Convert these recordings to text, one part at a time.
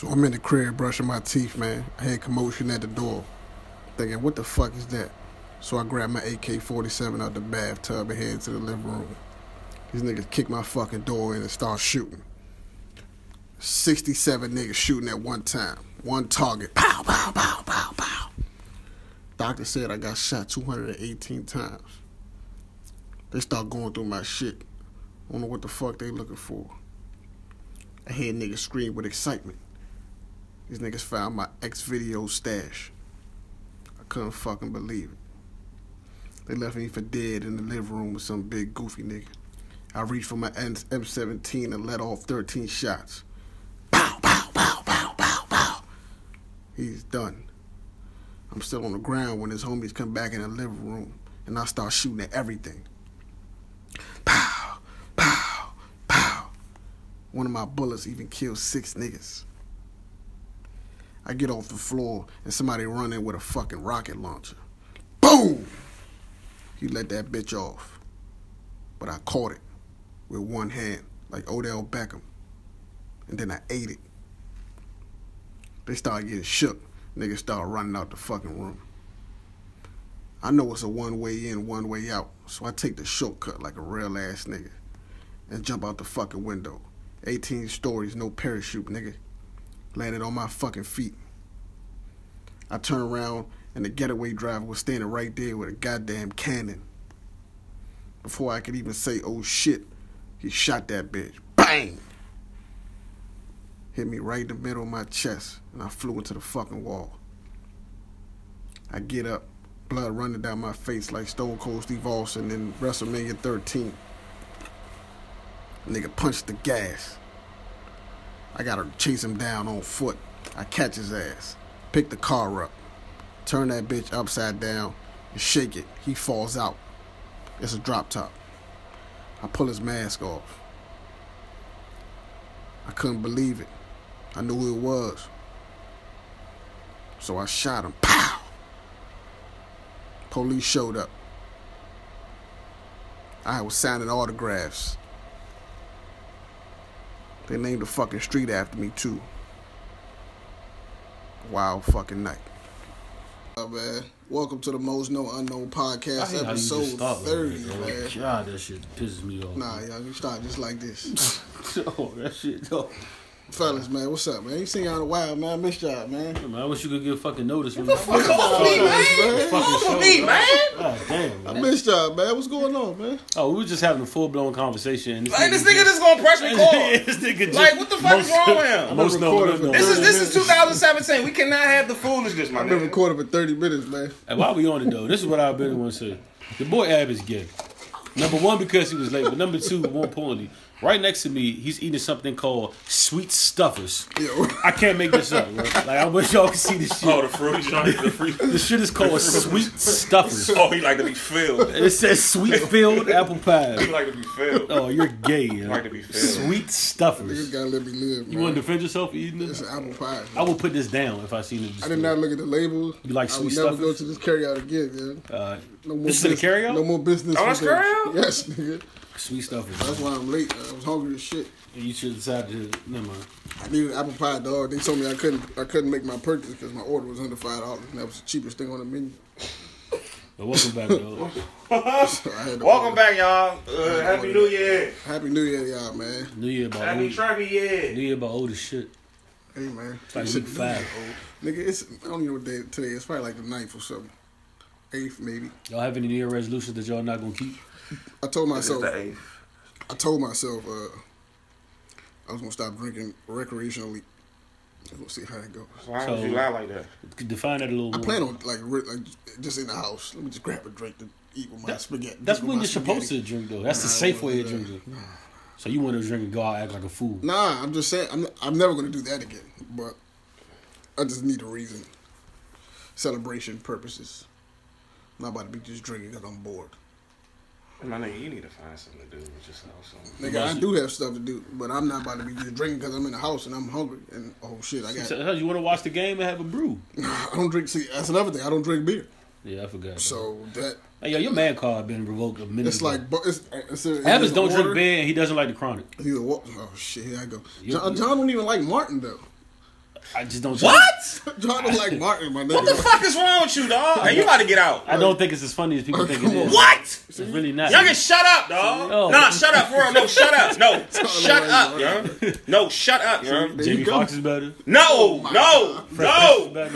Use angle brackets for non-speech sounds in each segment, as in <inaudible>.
So I'm in the crib brushing my teeth, man. I had commotion at the door. Thinking, what the fuck is that? So I grabbed my AK 47 out the bathtub and head to the living room. These niggas kick my fucking door in and start shooting. 67 niggas shooting at one time. One target. Pow, pow, pow, pow, pow. Doctor said I got shot 218 times. They start going through my shit. I don't know what the fuck they looking for. I hear niggas scream with excitement. These niggas found my X video stash. I couldn't fucking believe it. They left me for dead in the living room with some big goofy nigga. I reached for my M17 and let off 13 shots. Pow, pow, pow, pow, pow, pow. He's done. I'm still on the ground when his homies come back in the living room and I start shooting at everything. Pow, pow, pow. One of my bullets even killed six niggas. I get off the floor and somebody run in with a fucking rocket launcher. Boom! He let that bitch off. But I caught it with one hand, like Odell Beckham. And then I ate it. They started getting shook. Niggas started running out the fucking room. I know it's a one way in, one way out, so I take the shortcut like a real ass nigga and jump out the fucking window. 18 stories, no parachute, nigga. Landed on my fucking feet. I turn around and the getaway driver was standing right there with a goddamn cannon. Before I could even say, oh shit, he shot that bitch. Bang! Hit me right in the middle of my chest, and I flew into the fucking wall. I get up, blood running down my face like Stone Cold Steve Austin in WrestleMania 13. Nigga punched the gas. I gotta chase him down on foot. I catch his ass, pick the car up, turn that bitch upside down, and shake it. He falls out. It's a drop top. I pull his mask off. I couldn't believe it. I knew who it was. So I shot him. Pow! Police showed up. I was signing autographs. They named the fucking street after me too. Wild fucking night. Uh, man, welcome to the Most No Unknown podcast, I hate how you just episode start like thirty, that, man. God, that shit pisses me off. Nah, y'all, you start just like this. <laughs> oh, that shit. Oh. Fellas, man, what's up, man? You seen y'all in a while, man. I missed y'all, man. Man, I wish you could give fucking notice when the fuck off me, man? Fucking Off show, of me, man. man. God damn, I missed y'all, man. What's going on, man? Oh, we were just having a full blown conversation. And Like this nigga just gonna press <laughs> record. this nigga just, Like, what the fuck is wrong with him? <laughs> Most I'm no, no, no. This is this is 2017. We cannot have the foolishness, my I've been nigga. recording for 30 minutes, man. And while we on it though, this is what I really want to say. The boy Ab is gay. Number one, because he was late, but number two, more importantly, right next to me, he's eating something called sweet stuffers. Yo, I can't make this up. Bro. Like I wish y'all could see this shit. Oh, the fruit joint, the fruit. <laughs> The shit is called sweet stuffers. <laughs> Oh, he like to be filled. It says sweet filled apple pie. He pie. like to be filled. Oh, you're gay. yo. Like to be filled. Sweet niggas stuffers. gotta let me live, man. You want to defend yourself for eating It's this? an apple pie. I will put this down if I seen it. I did not look at the label. You like sweet stuffers? I sweet would never stuffers? go to this carryout again, man. Uh, No more This is in the carryout? No more business. Oh, that's carryout? Yes, nigga. Sweet stuffers. That's why I'm late. I was hungry as shit. You should decide to. Never mind. I needed apple pie, dog. They told me I couldn't. I couldn't make my purchase because my order was under five dollars. and That was the cheapest thing on the menu. But welcome back, though. <laughs> So I had to Welcome order. back, y'all. Uh, Happy New Year. Happy New Year, y'all, man. New Year about Happy old, Trappy Year. New Year about old as shit. Hey, man. It's like week five. Nigga, it's I don't even know what day today. is. It's probably like the ninth or something. Eighth, maybe. Y'all have any New Year resolutions that y'all not gonna keep? I told myself. I told myself uh, I was gonna stop drinking recreationally. We'll see how it goes. Why So- would you lie like that? Define that a little I more. plan on like re- like just in the house. Let me just grab a drink to eat with my That- spaghetti. That's when you're supposed to drink, though. That's the Nah, I safe way of do that. drinking. So you want to drink and go out act like a fool. Nah, I'm just saying I'm I'm never gonna do that again. But I just need a reason. Celebration purposes. I'm not about to be just drinking because I'm bored. My nigga, you need to find something to do with yourself. So. Nigga, I do have stuff to do, but I'm not about to be just drinking because I'm in the house and I'm hungry and oh shit, I got. So, you want to watch the game and have a brew? <laughs> I don't drink. See, that's another thing. I don't drink beer, Yeah, I forgot. so that hey, yo, your man card been revoked a minute. it's ago. like bu- it's, it's, it's Evans don't water- drink beer and he doesn't like the chronic. It's either wa- oh shit, here I go. John, John don't even like Martin though. I just don't. What? John is <laughs> like Martin, my nigga. What the fuck is wrong with you, dog? Hey, you about to get out. I don't think it's as funny as people think it is. What? It's really not. Youngin, shut up, dog. Oh. Nah, shut up, for real. No, shut up. No, <laughs> shut up, bro. young. No, shut up, young. There Jamie you go. Foxx is better. No, oh no, no, no,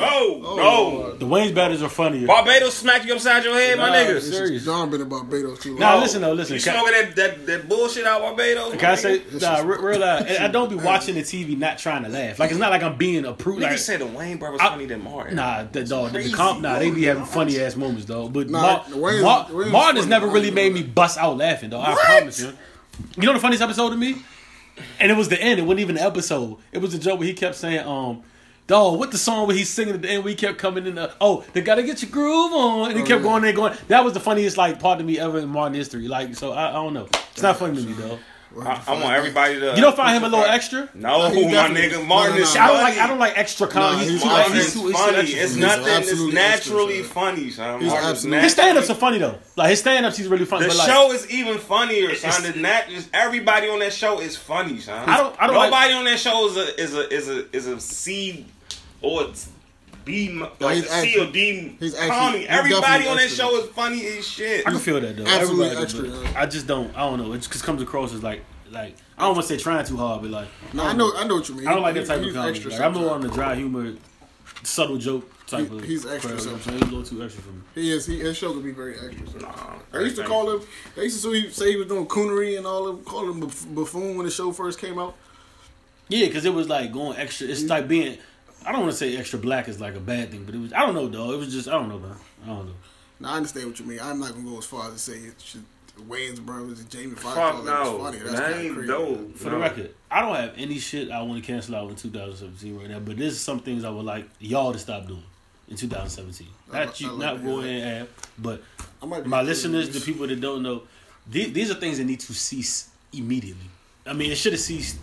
Oh, no. The Wayans battles are funnier. Barbados smack you upside your head, my Nah, nigga. it's- Serious. John been in Barbados too long. Nah, oh. listen though, listen. You smoking that, that, that bullshit out Barbados? can I say, nah, re- real I don't be watching the TV not trying to laugh. Like it's not like I'm being a prude. Niggas Like, said the Wayans brothers I- funny than Martin. Nah, the dog, the, comp, nah, they be having funny ass moments, though. But Nah, Mar- the Wayans- Mar- Martin has never really made me bust out laughing, though. I promise you. You know the funniest episode of me? And it was the end. It wasn't even the episode. It was the joke where he kept saying, um, dog, what the song where he's singing at the end where he kept coming in the, oh, they gotta get your groove on. And he Oh, kept yeah. going there going. That was the funniest, like, part of me ever in Martin history. Like, so I, I don't know. It's not funny to me, though. I, I want everybody to. You don't find him a little extra? No, He's my nigga, Martin no, no, is no. I don't like I don't like extra comedy. Nah, he's he's too like he's too, he's funny. extra It's. He's nothing. It's naturally extra, funny, son. He's Martin is absolutely- His stand ups are funny though. Like his stand ups, he's really funny. The but like, show is even funnier, son. It's- The nat- just everybody on that show is funny, son. I don't- I don't Nobody like- on that show is a is a is a is a C or a B No, like he's a C or D he's actually- comedy. he's Everybody on that extra. show is funny as shit. I can feel that though. Absolutely Everybody, extra, but yeah. I just don't. I don't know. It just comes across as like like I don't want to say trying too hard, but like No, I know, I know what you mean. I don't like that type he's of comedy. extra Like, I'm more on sometimes. the dry humor, subtle joke type He- of. he's extra crowd, you I'm sometimes. saying? He's a little too extra for me. He is. He, his show could be very extra. So. Nah, I used to everything. call him. They used to say- say he was doing coonery and all of call him buffoon when the show first came out. Yeah, because it was like going extra. It's mm-hmm. like being. I don't want to say extra black is like a bad thing, but it was. I don't know, though. It was just. I don't know, man. I don't know. Now I understand what you mean. I'm not gonna go as far as to say it should. Wayans brothers and Jamie Foxx. Fuck all no, was funny. That's that kinda ain't crazy. dope. For the record, I don't have any shit I want to cancel out in 2017 right now, but there's some things I would like y'all to stop doing in 2017. I Not li- you, I not to hear Roy and Ab, but I might my including listeners, the people that don't know, these, these are things that need to cease immediately. I mean, it should have ceased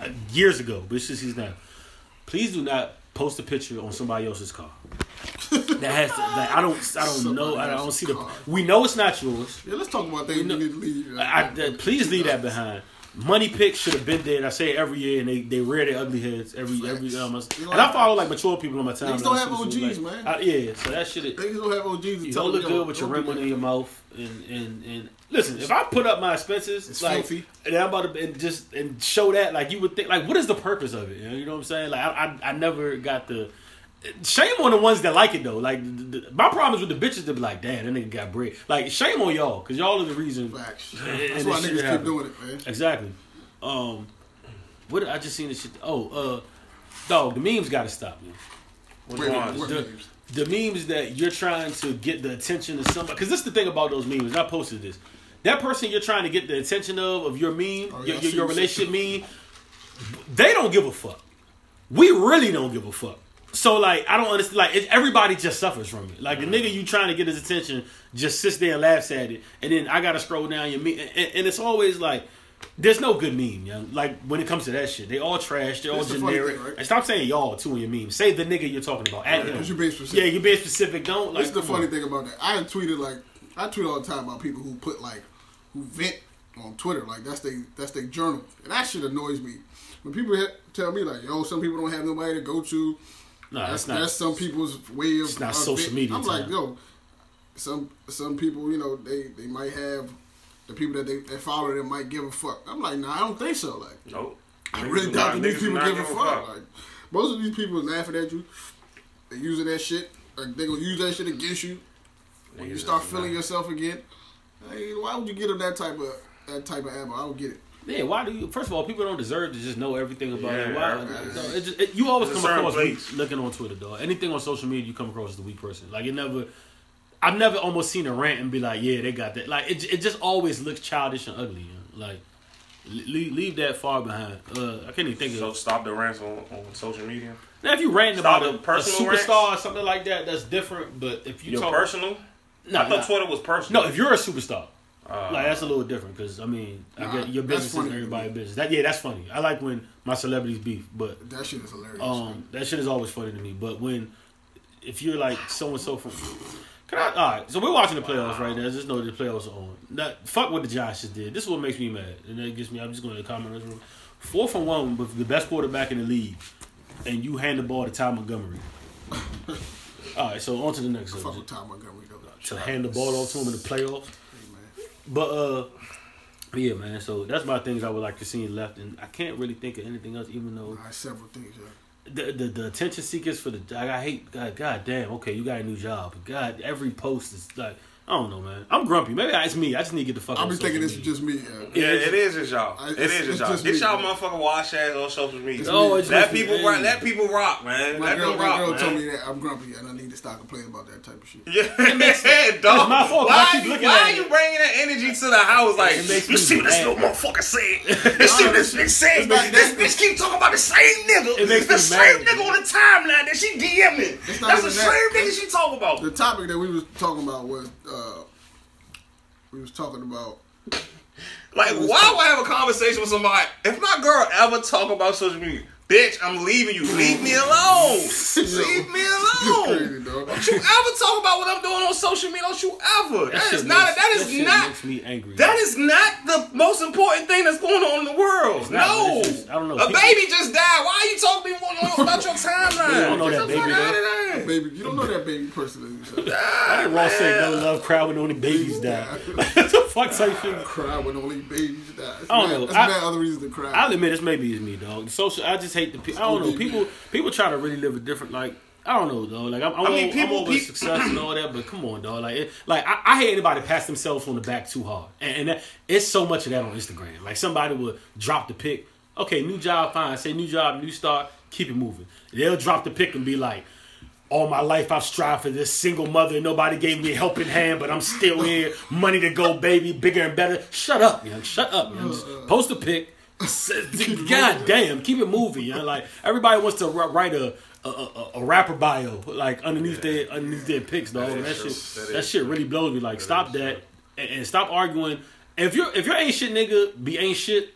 uh, years ago, but it should cease now. Please do not post a picture on somebody else's car. <laughs> that has to, like, I don't, I don't know, I don't see the. We know it's not yours. Yeah, let's talk about things we know- need to leave. I, I- please leave that behind. Money pics should have been there. and I say it every year, and they, they rear their ugly heads every every. Um, You know and I follow like mature people on my timeline. Niggas don't have OGs, like- man. I- yeah, so that shit. Niggas don't have OGs. You don't look good with your rim in your mouth, and, and and listen. If I put up my expenses, It's like, filthy. and I'm about to and just and show that, like you would think, like what is the purpose of it? You know, you know what I'm saying? Like I, I, I never got the. Shame on the ones that like it though. Like the, the, my problem is with the bitches that be like, "Damn, that nigga got bread." Like shame on y'all because y'all are the reason. Facts. And- That's and why this shit niggas keep doing it, man. Exactly. Um, what I just seen this shit. Oh, uh, dog, the memes got to stop, man. Wait, The, the memes that you're trying to get the attention of somebody. Because this is the thing about those memes. and I posted this. That person you're trying to get the attention of, of your meme, Oh, yeah, your, your, your relationship meme, they don't give a fuck. We really don't give a fuck. So like, I don't understand. Like, it, everybody just suffers from it. Like the nigga you trying to get his attention just sits there and laughs at it, and then I gotta scroll down your meme, and, and it's always like. There's no good meme, young. Like when it comes to that shit, they all trash. They're all That's generic. thing, right? And stop saying y'all too in your meme. Say the nigga you're talking about. At him. 'cause you're being specific. Yeah, you're being specific. Don't like. That's the funny on. thing about that. I tweeted like I tweet all the time about people who put like who vent on Twitter. Like that's they that's their journal, and that shit annoys me. When people ha- tell me like, "Yo, some people don't have nobody to go to," Nah, that's, that's not. that's some people's way of. It's not of social vent. media I'm like, yo, some some people, you know, they they might have the people that they that follow them might give a fuck. I'm like, nah, I don't think so. Like, Nope. I really do doubt that these people give a fuck. Like, most of these people is laughing at you. They using that shit. Like they gonna use that shit against you when you start feeling not. yourself again. Hey, why would you get them that type of that type of ammo? I don't get it. Yeah, why do you? First of all, people don't deserve to just know everything about it. Yeah, Why? right. no, it just, it, you always There's come across weak looking on Twitter, dog. Anything on social media, you come across as a weak person. Like it never. I've never almost seen a rant and be like, "Yeah, they got that." Like it, it just always looks childish and ugly. You know? Like leave, leave that far behind. Uh, I can't even think So of. So stop the rants on, on social media. Now, if you ranting Stop about a, a personal superstar or something like that, that's different. But if you Your talk, personal? No, I thought no. Twitter was personal. No, if you're a superstar, Uh, like that's a little different because I mean, I get your business funny is everybody's me. business. That yeah, that's funny. I like when my celebrities beef, but That shit is hilarious. um, that shit is always funny to me. But when if you're like so and so from, can I? All right, so we're watching the playoffs right now. Just know the playoffs are on. Not, fuck what the Giants just did. This is what makes me mad, and that gets me. I'm just going to comment. on this real- Four from one with the best quarterback in the league. and you hand the ball to Ty Montgomery. <laughs> All right, so on to the next Fuck subject. with Tom Montgomery though. To hand the ball off to him in the playoffs. But uh, yeah, man. So that's my things I would like to see left, and I can't really think of anything else. Even though All right, several things. Yeah. the the, the attention seekers for the I, I hate God, God damn. Okay, you got a new job. God, every post is like I don't know, man. I'm grumpy. Maybe it's me. I just need to get the fuck. I've on been thinking social this is media. just me. Yeah. Yeah, it is his job. I- It it's- is his it's job. just Get me. y'all motherfucking wash ass on social media. Oh, it's let just me. people rock. Let people rock, man. My let girl, them my rock, girl man. told me that I'm grumpy and I need to stop complaining about that type of shit. Yeah, <laughs> dog. my fault, 'cause I Why, keep you, looking why at are you bringing that energy to the house? Like, <laughs> It makes you see what this little motherfucker said? You see what this bitch said? This bitch keep talking about the same nigga. It makes the same nigga on the timeline that she DMing. It's That's the same that. nigga she talking about. The topic that we was talking about was uh, uh, we was talking about <laughs> Like, why would I have a conversation with somebody? If my girl ever talk about social media, bitch, I'm leaving you. Leave me alone. <laughs> Leave me you alone. crazy, dog. Don't you ever talk about what I'm doing on social media? Don't you ever? That shit is not. makes- that is shit not. Makes me angry. That is not the most important thing that's going on in the world. not, no, just- I don't know. A People- baby just died. Why are you talking to me about your <laughs> timeline? You don't know Get that the baby, fuck though. out of there. Baby, you don't know that baby personally. So. Why did Ross say no love crowd when only babies die? <laughs> what the fuck type shit? <laughs> Cry when only babies die. It's I don't mad- know. There's I- mad other reasons to cry. I'll admit it's maybe it's me, dog. Social. I just hate the. pe- I don't know. People. People try to really live a different like. I don't know though. Like I'm, I'm, I mean, all- people- I'm over peop- success and all that, but come on, dog. Like, it, like I, I hate anybody pass themselves on the back too hard, and, and that, it's so much of that on Instagram. Like somebody would drop the pic. Okay, new job, fine. Say new job, new start. Keep it moving. They'll drop the pic and be like. All my life I've strived for this single mother. Nobody gave me a helping hand, but I'm still here. Money to go, baby, bigger and better. Shut up, young. Shut up, young. Just post a pic. <laughs> God damn, keep it moving, young. Like everybody wants to write a a, a, a rapper bio like underneath their underneath their pics, dog. That that shit That that, shit true. really blows me. Like stop that and, and stop arguing. If you're if you're ain't shit nigga, be ain't shit.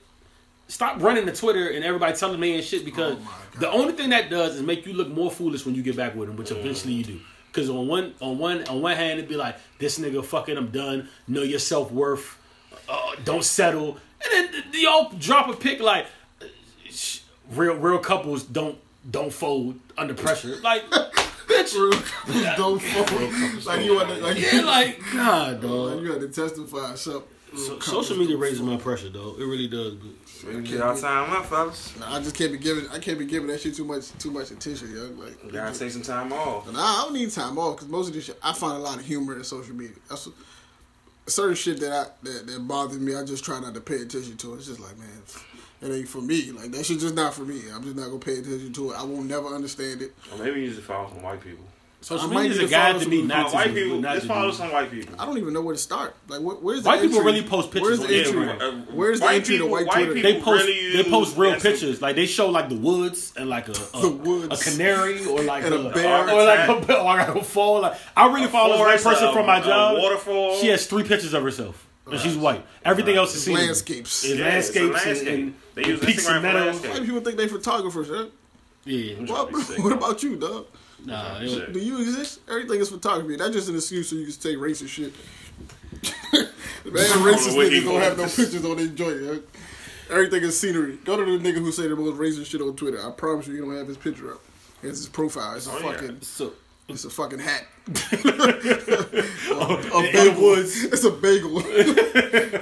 Stop running to Twitter and everybody telling me ain't shit because Oh the only thing that does is make you look more foolish when you get back with them, which eventually you do. Because on one on one on one hand it'd be like this nigga fucking I'm done. Know your self worth. Uh, don't settle. And then y'all drop a pic like real real couples don't don't fold under pressure. <laughs> Like bitch, don't fold. Like you had to, like, yeah, like <laughs> God, like dog. you had to testify something. So, social media raises my pressure, though. It really does. But Get our time up, fellas. Nah, I just can't be giving. I can't be giving that shit too much too much attention, yo. Like, We gotta take some time off. Nah, I don't need time off because most of this shit, I find a lot of humor in social media. That's what, certain shit that I that, that bothers me. I just try not to pay attention to. It. It's just like, man, it ain't for me. Like that shit just not for me. I'm just not gonna pay attention to it. I will never understand it. Or maybe you just follow some white people. Social I might media is need a guide follow to me not to white do, people, not just to follow do. some white people. I don't even know where to start. Like, what, where's the White people entry? really post pictures Where's the entry? Instagram. Where's the entry to white Twitter? They post really they post real Insta- pictures. Like they show like the woods and like a a, The woods. a canary or like And a bear. or like a bear <laughs> or like a fall. Like I really follow this white person a- from my job. waterfall. She has three pictures of herself. And she's white. Everything else is scenery. Landscapes. It's Yeah, landscapes landscape. and, and, They use peaks Instagram and meadows. White people think they photographers, huh? Yeah. What, be <laughs> sick, what though. about you, dog? Nah, it, Do you exist? Everything is photography. That's just an excuse so you can take racist shit. <laughs> Man, racist niggas don't have no pictures on their joint. Everything is scenery. Go to the nigga who say the most racist shit on Twitter. I promise you, he don't have his picture up. It's his profile. It's a Oh, yeah. fucking. so It's a fucking hat. in a the bagel. woods. It's a bagel. <laughs> you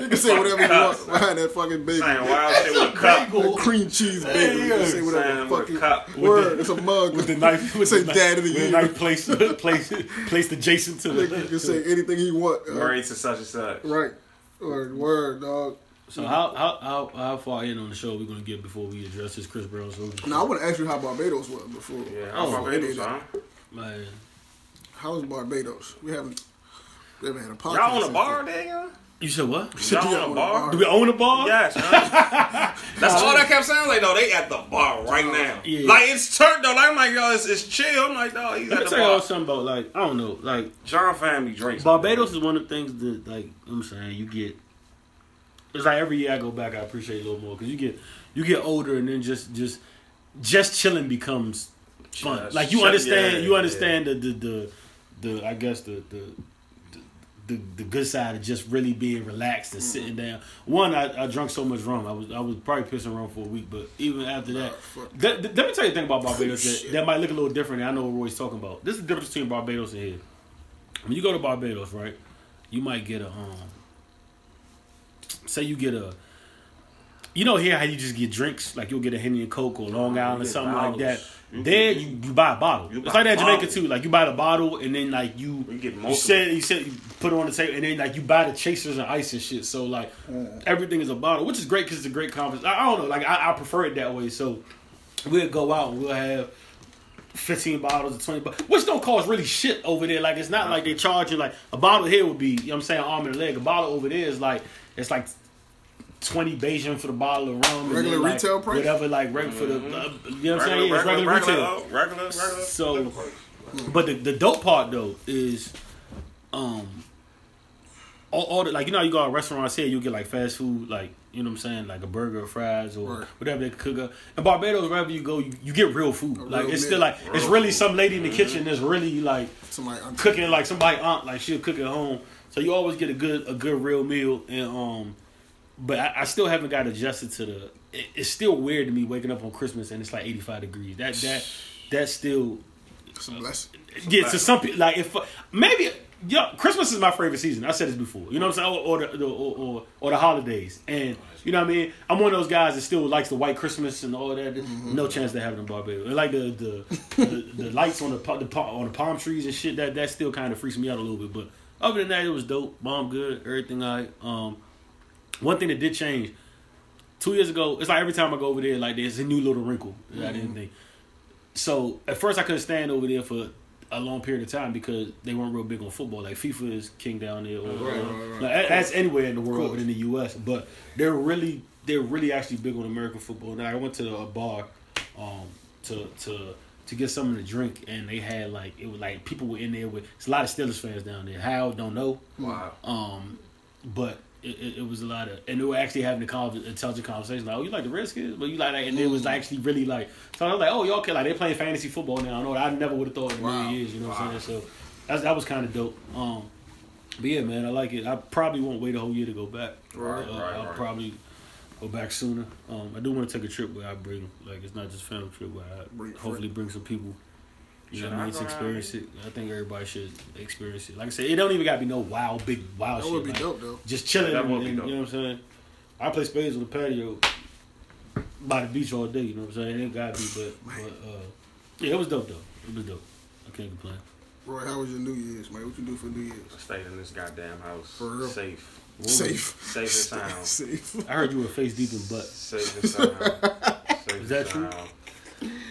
can say whatever you want behind that fucking bagel. Saying wild shit with a cup. A cream cheese bagel. You can say Saying whatever with the a cup. Word. It's a mug with the knife with Say the, dad of the with the year. knife placed placed placed adjacent to Nigga can say anything you want. Married to such and such. Right. Word, word, dog. So how how how how far in on the show are we gonna get before we address this Chris Brown solution? Now I want to ask you how Barbados was before. Yeah, Oh, I'm Barbados, yeah. huh? Man, How was Barbados? We haven't. We haven't had a podcast. Y'all on a bar, then. nigga? you said what? Y'all Yeah, on a bar? Do we own a bar? Yes. <laughs> That's all that kept sounding like. though. they at the bar right now. Yeah. Like it's turned though. Like, I'm like, yo, it's, it's chill. I'm like, no, he's Let at me the tell y'all bar. something about like I don't know like John family drinks. Barbados is one of the things that like I'm saying you get. It's like every year I go back, I appreciate it a little more because you get you get older and then just just just chilling becomes fun. Just like you understand, yeah, you yeah. understand the, the the the I guess the the the, the, good side of just really being relaxed and sitting down. One, I, I drunk so much rum. I was I was probably pissing rum for a week, but even after that, th- th- let me tell you a thing about Barbados that, that might look a little different. I know what Roy's talking about. This is the difference between Barbados and here. When you go to Barbados, right, you might get a um, say you get a. You know here how you just get drinks like you'll get a Henny and Coke or Long Island or something like that. Bottles. You there you, you buy a bottle. you It's like that in Jamaica too. Like you buy the bottle and then like you You get you said you said you put it on the table and then like you buy the chasers and ice and shit. So like mm. everything is a bottle, which is great because it's a great conference. I, I don't know, like I, I prefer it that way. So we'll go out and we'll have. 15 bottles or 20 bottles, which don't cost really shit over there. Like, it's not like they charge you, like, a bottle here would be, you know what I'm saying, arm and a leg. A bottle over there is like, it's like 20 Bajan for the bottle of rum. and Regular then, like, retail price? Whatever, like, right for the, uh, you know what I'm saying? Regular, it's regular, regular retail. regular, oh, regular, regular. So, but the, the dope part though is, um, all, all the like you know how you go to restaurants here you get like fast food like you know what I'm saying like a burger or fries or Right. whatever they cook up. In Barbados wherever you go you, you get real food like real it's still like it's Real really some lady in the kitchen that's really like Somebody cooking like somebody aunt like she'll cook at home so you always get a good a good real meal and um but I, I still haven't got adjusted to the it, it's still weird to me waking up on Christmas and it's like 85 degrees that that that's still It's a blessing. Uh, yeah, to some people, like if uh, maybe yeah, Christmas is my favorite season. I said this before. You know what I'm saying? Or, or the, or, or or the holidays, and you know what I mean. I'm one of those guys that still likes the white Christmas and all that. Mm-hmm. No chance to have it in Barbados. And like the the, the the lights on the, the on the palm trees and shit. That that still kind of freaks me out a little bit. But other than that, it was dope. Bomb good. Everything I um. One thing that did change two years ago. It's like every time I go over there, like there's a new little wrinkle that I didn't think. So at first I couldn't stand over there for a long period of time because they weren't real big on football. Like FIFA is king down there, or, Right, right, right. like, as anywhere in the world, but in the U.S. But they're really they're really actually big on American football. And I went to a bar um, to to to get something to drink, and they had like it was like people were in there with. It's a lot of Steelers fans down there. How don't know. Wow. Um, but it, it, it was a lot of, and they were actually having a con- intelligent conversation. Like, oh, you like the Redskins, but you like that, and it was actually really like. So I was like, oh, y'all can like they playing fantasy football now. I know I never would have thought in a Wow. million years. You know what I'm saying? So that's, that was kind of dope. Um, but yeah, man, I like it. I probably won't wait a whole year to go back. Right, Uh, right, I'll right. probably go back sooner. Um, I do want to take a trip where I bring like it's not just family trip where I Bring hopefully bring some people. You know Should I I mean? go To experience it. I think everybody should experience it. Like I said, it don't even got to be no wild, big, wild That shit. would be like, dope though. Just chilling. That and, would be dope. You know what I'm saying? I play spades on the patio by the beach all day. You know what I'm saying? It got to be, but, but uh, yeah, it was dope though. It was dope. I can't complain. Roy, how was your New Year's, man? What you do for New Year's? I stayed in this goddamn house. For real? Safe. Safe. Safe and sound. <laughs> Safe. I heard you were face deep in butt. Safe and sound. <laughs> Safe Is that and true? sound.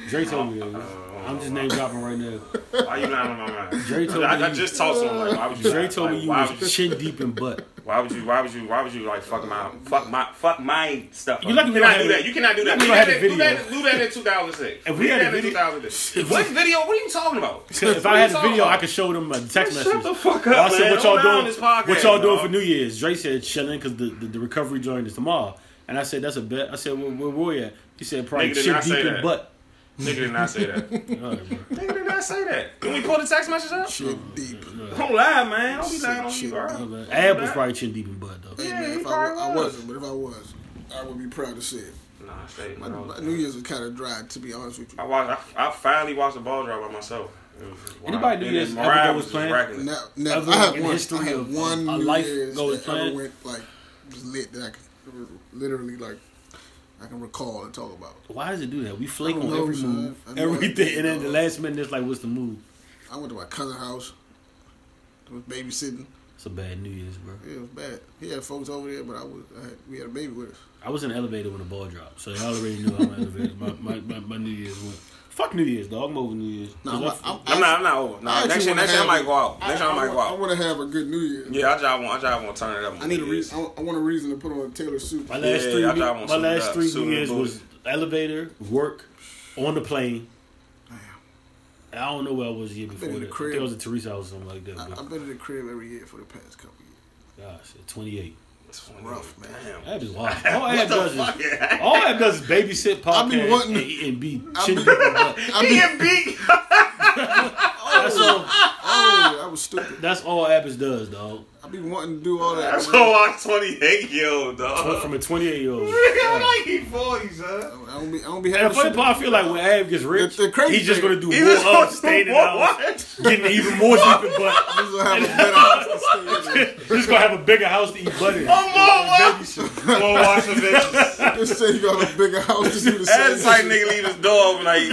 Dre told me. Uh, that. Uh, I'm just name dropping right now. <laughs> Why you lying on my mind? Dre told I, me I you- just talked to him like, why would you? Dre lie? told me you why was would chin deep in butt. <laughs> Why would you? Why would you? Why would you like fuck my fuck my fuck my stuff? You up? lucky we cannot don't do that. You cannot do that. we We don't have did the that- do video. that. Do that in 2006. If we had did the that in video- 2006. <laughs> What video? What are you talking about? If I had a video, I could show them a text message. Shut the fuck I up, said, man. "What y'all Don't lie on doing? what y'all doing for New Year's?" Dre said, "Chilling," because the, the the recovery joint is tomorrow. And I said, "That's a bet." I said, "Where, where Roy at?" He said, "Probably Nigga chin deep say in butt." Nigga did not say that. All right, bro. Nigga did not say that. Can we pull the text message up? Shit deep. Don't lie, man. Don't be lying on me, Shit, bro. Ab was probably chin deep in butt though. Hey Yeah, man, he if I, probably I was. wasn't, but if I was, I would be proud to say it. Nah, stay. My, bro. my New Year's was kind of dry, to be honest with you. I watched. I, I finally watched the ball drop by myself. It was just wild. Anybody New this? Year's then ever Mariah go was just playing? racking it. Now, now Ever I have one. history I have one a New life Year's goes that ever went like just lit that I can literally like I can recall and talk about. Why does it do that? We flake on every son. move, everything, and then the last minute it's like, "What's the move?" I went to my cousin's house. I was babysitting. It's a bad New Year's, bro. Yeah, it was bad. He had folks over there, but I was I had, we had a baby with us. I was in the elevator when the ball dropped, so y'all already knew how my elevator, my, my, my, my New Year's went. Fuck New Year's, dog. I'm over New Year's. No, 'Cause I'm, I- I'm, I'm not. I'm not over. I Nah, next year, wanna next year I have might a- go out. Next year I might go out. I want to have a good New Year. Yeah, I just want. I just want to turn it up. I need a reason. I, I want a reason to put on a Taylor suit. My last Yeah, three, I New- thought I my last of three New Years was elevator, work, on the plane. Damn. I don't know where I was the year before in the that. I think I was at Teresa House or something like that. I, But I've been in the crib every year for the past couple years. gosh, at 28. It's rough, man. Damn. That <laughs> is wild. All Ab does is all Ab does is babysit I be wanting- and, and be I chin be- deep in butt. I He and beat. <laughs> Oh, That's all. oh, that was stupid. That's all Abbas does, dog. I've be wanting to do all that. That's man. why I'm 28 year old dog. From a 28 year old. <laughs> I'm like he 40, son. I don't be, I don't be And having the funny part, I feel like when Ab gets rich, The- the crazy he's just gonna do He more just of gonna staying in the house, what? getting even more deep in butt. <laughs> He's gonna have a <laughs> better house to stay in. He's gonna have a bigger house to eat butt in. I'm more what? More watching bitches. Just say you got a bigger house to do the That's same like nigga leave his door open, like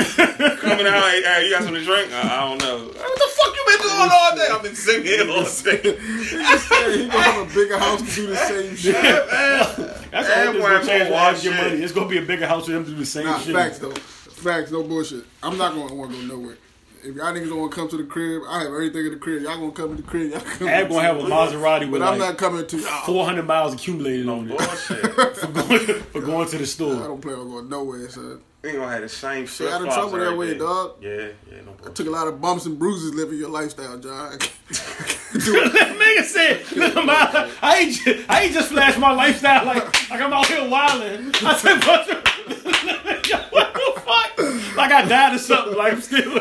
coming out. Hey, hey, you got something to drink? I, I don't know. What the fuck you been doing all day? I've been sitting here all day. He he gonna have a bigger house to do the same shit. That's the Ab only thing that's went gonna change for when Ab wild get money. shit. It's gonna be a bigger house for him to do the same Nah, shit. facts though. Facts, no bullshit. I'm not gonna want to go nowhere. If y'all niggas don't want to come to the crib, I have everything in the crib. Y'all gonna come to the crib. Y'all come Ab gonna have a Maserati with But I'm not coming to y'all. 400 miles accumulated on it Bullshit. <laughs> for going, for going to the store. I don't plan on going nowhere, son. We gonna have the same Stay out of trouble that way, day. dog. Yeah, yeah, no bullshit. Took a lot of bumps and bruises living your lifestyle, John. <laughs> Nigga said, <laughs> look my, I ain't, just, I ain't just flashed my lifestyle like, like I'm out here wilding. I said, what the, <laughs> what the fuck? Like I died or something. Like I'm still,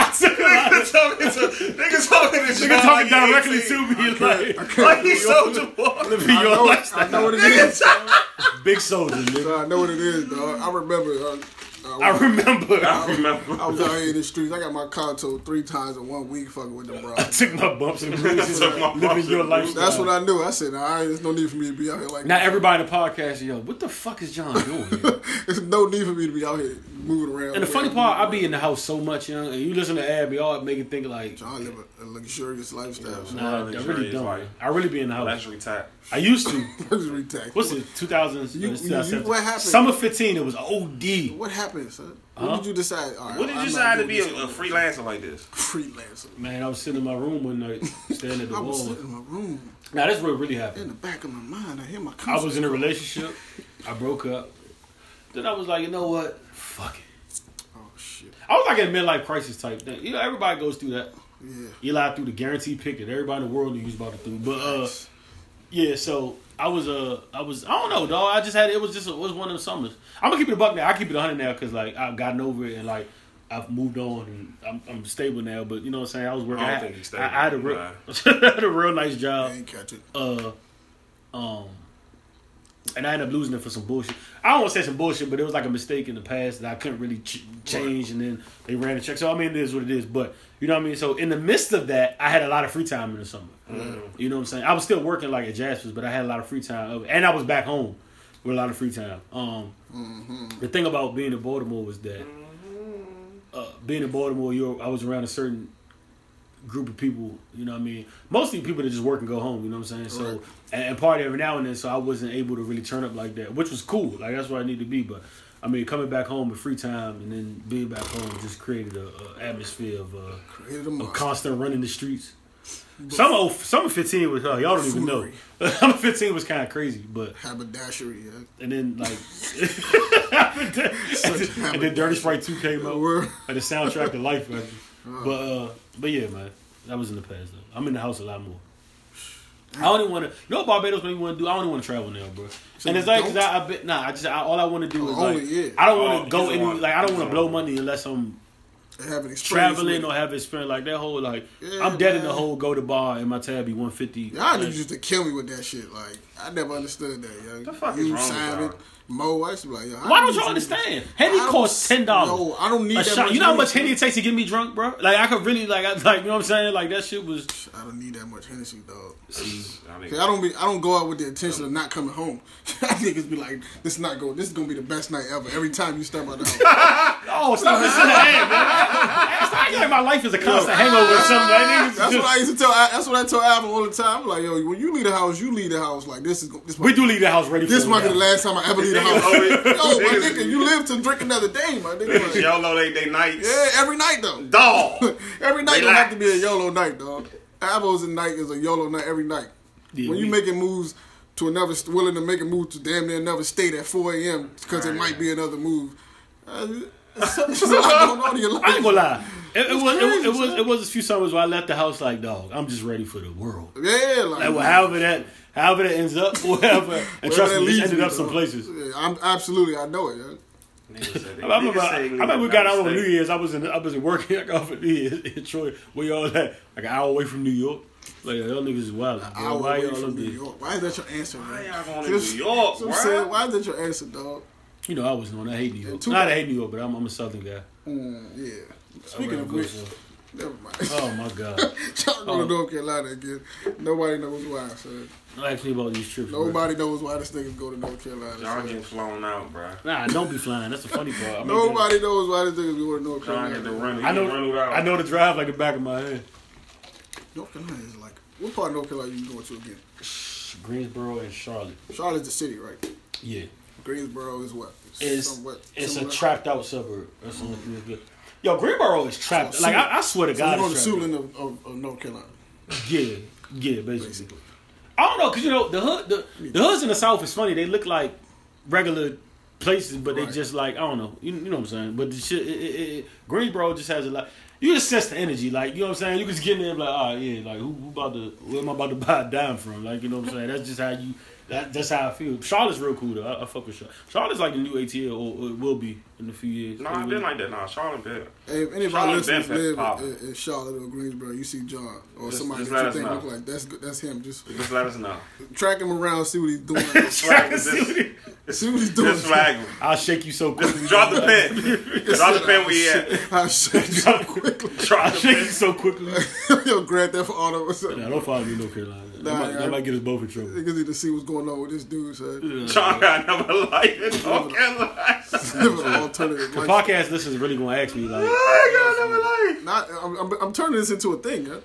I took a lot Nigga talking to nigga talking to nigga John talking like he directly 18. to me. Like, Like he Soulja Boy. living your know, I know what it is. <laughs> Big soldier, nigga. I know what it is, dog. I remember. Uh, uh, I remember. I remember. I was out here in the streets. I got my car towed three times in one week, fucking with them bro. <laughs> I took my bumps and bruises, <laughs> Took living your and lifestyle. That's what I knew. I said, nah, there's no need for me to be out here like Now that. everybody in the podcast, yo, what the fuck is John doing? Here? There's no need for me to be out here moving around. And the funny part, I be in the house so much, young, and you listen to Abby, all make it think like, I live a, a luxurious lifestyle. so nah, I really don't. like- I really be in the house. Luxury type. I used to. <laughs> Luxury tax. What's it? 2000. You- it's you- what happened? Summer 15. It was OD. What happened, son? Huh? When did you decide? All right, What did you I'm not decide to be a, a freelancer like this? freelancer? Man, I was sitting in my room one night, <laughs> staring at the I was sitting in my room. Now this is what really happened. In the back of my mind, I hear my. I was in a relationship. I broke up. Then I was like, you know what? Fuck it. Oh shit! I was like in a midlife crisis type thing. You know, everybody goes through that. Yeah. Eli through the guaranteed pick that everybody in the world knew he was about to do. But uh, yeah, so I was uh, I was I don't know, dog. I just had it was just it was one of the summers. I'm gonna keep it a buck now. I keep it a hundred now because like I've gotten over it and like I've moved on and I'm, I'm stable now. But you know what I'm saying? I was working. I don't I, think he's stable, I, I had a real, nah. <laughs> I had a real nice I job. ain't catch it. Uh, um, and I ended up losing it for some bullshit. I don't want to say some bullshit, but it was like a mistake in the past that I couldn't really ch- change, and then they ran a check. So I mean, it is what it is. But you know what I mean. So in the midst of that, I had a lot of free time in the summer. You know what I'm saying? I was still working like at Jasper's, but I had a lot of free time, and I was back home with a lot of free time. Um, The thing about being in Baltimore was that uh, being in Baltimore, you're, I was around a certain group of people, you know what I mean? Mostly people that just work and go home, you know what I'm saying? So, and, and party every now and then, so I wasn't able to really turn up like that, which was cool. Like, that's where I need to be. But, I mean, coming back home with free time and then being back home just created a, a atmosphere of, uh, Created a of constant running the streets. Summer, oh, summer 15 was, uh, y'all don't even know. Summer <laughs> 15 was kind of crazy, but, Haberdashery. Yeah. and then, like, <laughs> <laughs> and, then, and then Dirty Sprite 2 came out. Like the soundtrack to life, man. But uh, but yeah, man, that was in the past though. I'm in the house a lot more. I don't even want to. You know what Barbados made me want to do? I don't even want to travel now, bro. and it's like, cause? I, I bet, nah, I just I, all I want to do is Oh, like, only, yeah. I don't Oh, want to go any, want- like I don't want to blow money unless I'm Have experience traveling or it. have experience like that whole like Yeah, I'm dead in the whole go to bar and my tab be 150. Y'all Like, used to kill me with that shit. Like I never understood that. Yo. The fuck you is wrong with Simon, y'all? Mo, to be like, yo, why don't y'all understand? Henny costs ten dollars. No, I don't need a that shot. much You know how much. Henny it takes to get me drunk, bro? Like I could really like, I, like you know what I'm saying? Like that shit was. I don't need that much Hennessy, dog. I <sighs> See, I mean, don't be, I don't go out with the intention of not coming home. <laughs> I niggas be like, this is not go, this is gonna be the best night ever. Every time you step out the house. <laughs> Oh, stop <laughs> listening to Ed, man. Stop acting like my life is a constant hangover or something. That That's just- what I used to tell. I- That's what I tell Alvin all the time. I'm like, yo, when you leave the house, you leave the house like this is. This we might, do leave the house ready for This might be the last time I ever leave the house. Yo, my <laughs> nigga, you live to drink another day, my nigga. Like, y'all know they they nights. yeah, every night though. Dog. <laughs> Every night don't have to be a YOLO night, dog. Avos and night is a YOLO night every night. Yeah, when you we- making moves to another, willing to make a move to damn near another state at 4 a.m. because it Right. might be another move. Uh, <laughs> there's so- there's a lot going on in your life. I ain't gonna lie. It, it was it, crazy, it was it was a few summers where I left the house like dog. I'm just ready for the world. Yeah, like, Like well, however that however that ends up, <laughs> whatever. And wherever trust that me, leads ended me, up some places. Yeah, I'm absolutely, I know it. Yeah. Niggas said they- I remember, niggas I say remember we got out gotta on New stay. Year's. I was in, I was in working. <laughs> I got off at New Year's in Troy. Where y'all at? Like an hour away from New York. Like y'all niggas is wild. Bro. Hour Why away from New there? York. Why is that your answer, Why man? y'all going to New York, So I'm saying, why is that your answer, dog? You know I was known. I hate New York. two- Not I hate New York, but I'm, I'm a Southern guy. Mm, yeah. I'd Speaking of which, never mind. Oh my god! <laughs> Y'all go Oh. to North Carolina again. Nobody knows why, son. Don't ask me about these trips. bro. Nobody knows why this niggas go to North Carolina. Y'all son. getting flown out, bro. Nah, don't be flying. That's the funny part. I mean, Nobody knows why this niggas go to North Trying to get the Carolina. run. I know. Run it out. I know the drive like the back of my hand. North Carolina is like, what part of North Carolina you going to again? Greensboro and Charlotte. Charlotte's the city, right? Yeah, Greensboro is what? it's Somewhat it's a similar? trapped out suburb. That's the only thing that's good. Yo, Greensboro is trapped. So like I, I swear to So God, you're on the. Suitland of, of, of North Carolina, Yeah, yeah, basically. basically. I don't know, cause you know the hood, the, the hoods in the South is funny. They look like regular places, but they just like I don't know. You, you know what I'm saying? But the shit, it, it, it, Greensboro just has a lot. You just sense the energy, like you know what I'm saying. You just get in there, like, oh yeah, like who, who about to, where am I about to <laughs> buy a dime from? Like you know what I'm saying. That's just how you. That, that's how I feel. Charlotte's real cool though. I, I fuck with Charlotte. Charlotte's like the new ATL, or, or it will be in a few years. Nah, I been like that. Nah, Charlotte been. Hey, if any of our been live in, in Charlotte or Greensboro, you see John or Just- somebody just that let you us think know. look like that's good, that's him. Just Just let us know. track him around, see what he's doing. <laughs> Flag See what he- <laughs> see what he's doing. Just flag him. I'll shake you so quickly. Drop the pen. <laughs> Drop the pen where you at. I'll shake you so quickly. Drop I'll the shake you pen. so quickly. Yo, Grand Theft Auto or something. Nah, don't follow me, in North Carolina. That, Nah, might, yeah. that might get us both in trouble. Niggas need to see what's going on with this dude, son. John <laughs> got another life in North Carolina. Living an alternative The life. podcast listeners really gonna ask me like, <laughs> I got another life. Not, I'm, I'm, I'm turning this into a thing, huh?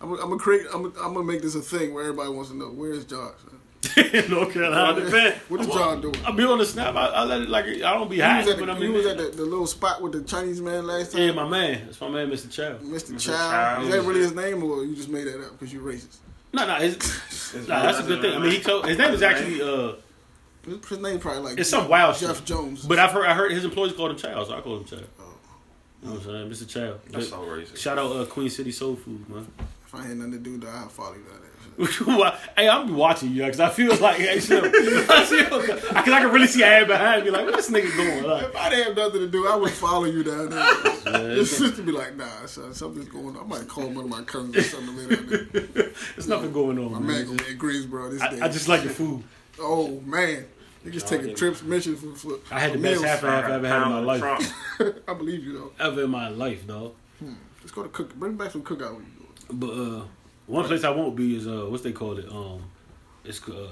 I'm, I'm gonna create. I'm, I'm gonna make this a thing where everybody wants to know where's Josh. Son? in North Drop the Carolina. pen. What is John doing? I be on the snap. I, I let it like I don't be He high, was at, the, I he mean, was at the, the little spot with the Chinese man last time. yeah, my man. That's my man, Mr. Chow. Mr. Mr. Child. Child. Is that really his name, or you just made that up because you racist? No, no, it's, nah, that's a good thing. I mean, he told his name is actually uh, His, his name probably like it's some wild Jeff shit. Jones. But I've heard I heard his employees called him Chow, so I called him Chow. You know what I'm saying, Mr. Chow. That's so racist. Shout out uh, Queen City Soul Food, man. if I had nothing to do, though, I'd follow you down there. Why- hey, I'm watching you because I feel like hey, still, <laughs> I feel because I can really see a hand behind me. Like, where this nigga going? Like, If I didn't have nothing to do, I would follow you down there. Yeah, Your sister be like, nah, son, something's going on. I might call one of my cousins or something later. <laughs> there's nothing going on. My man. man gonna be in Greensboro this day. I, I just like the food. oh man, you just taking getting- trips, missions for, for I had the best meals. half and half I ever had in my life. <laughs> I believe you though. Ever in my life, dog. Let's go to cook. Bring back some cookout when you do it. But uh, one place I won't be is uh, what's they call it? Um, it's uh,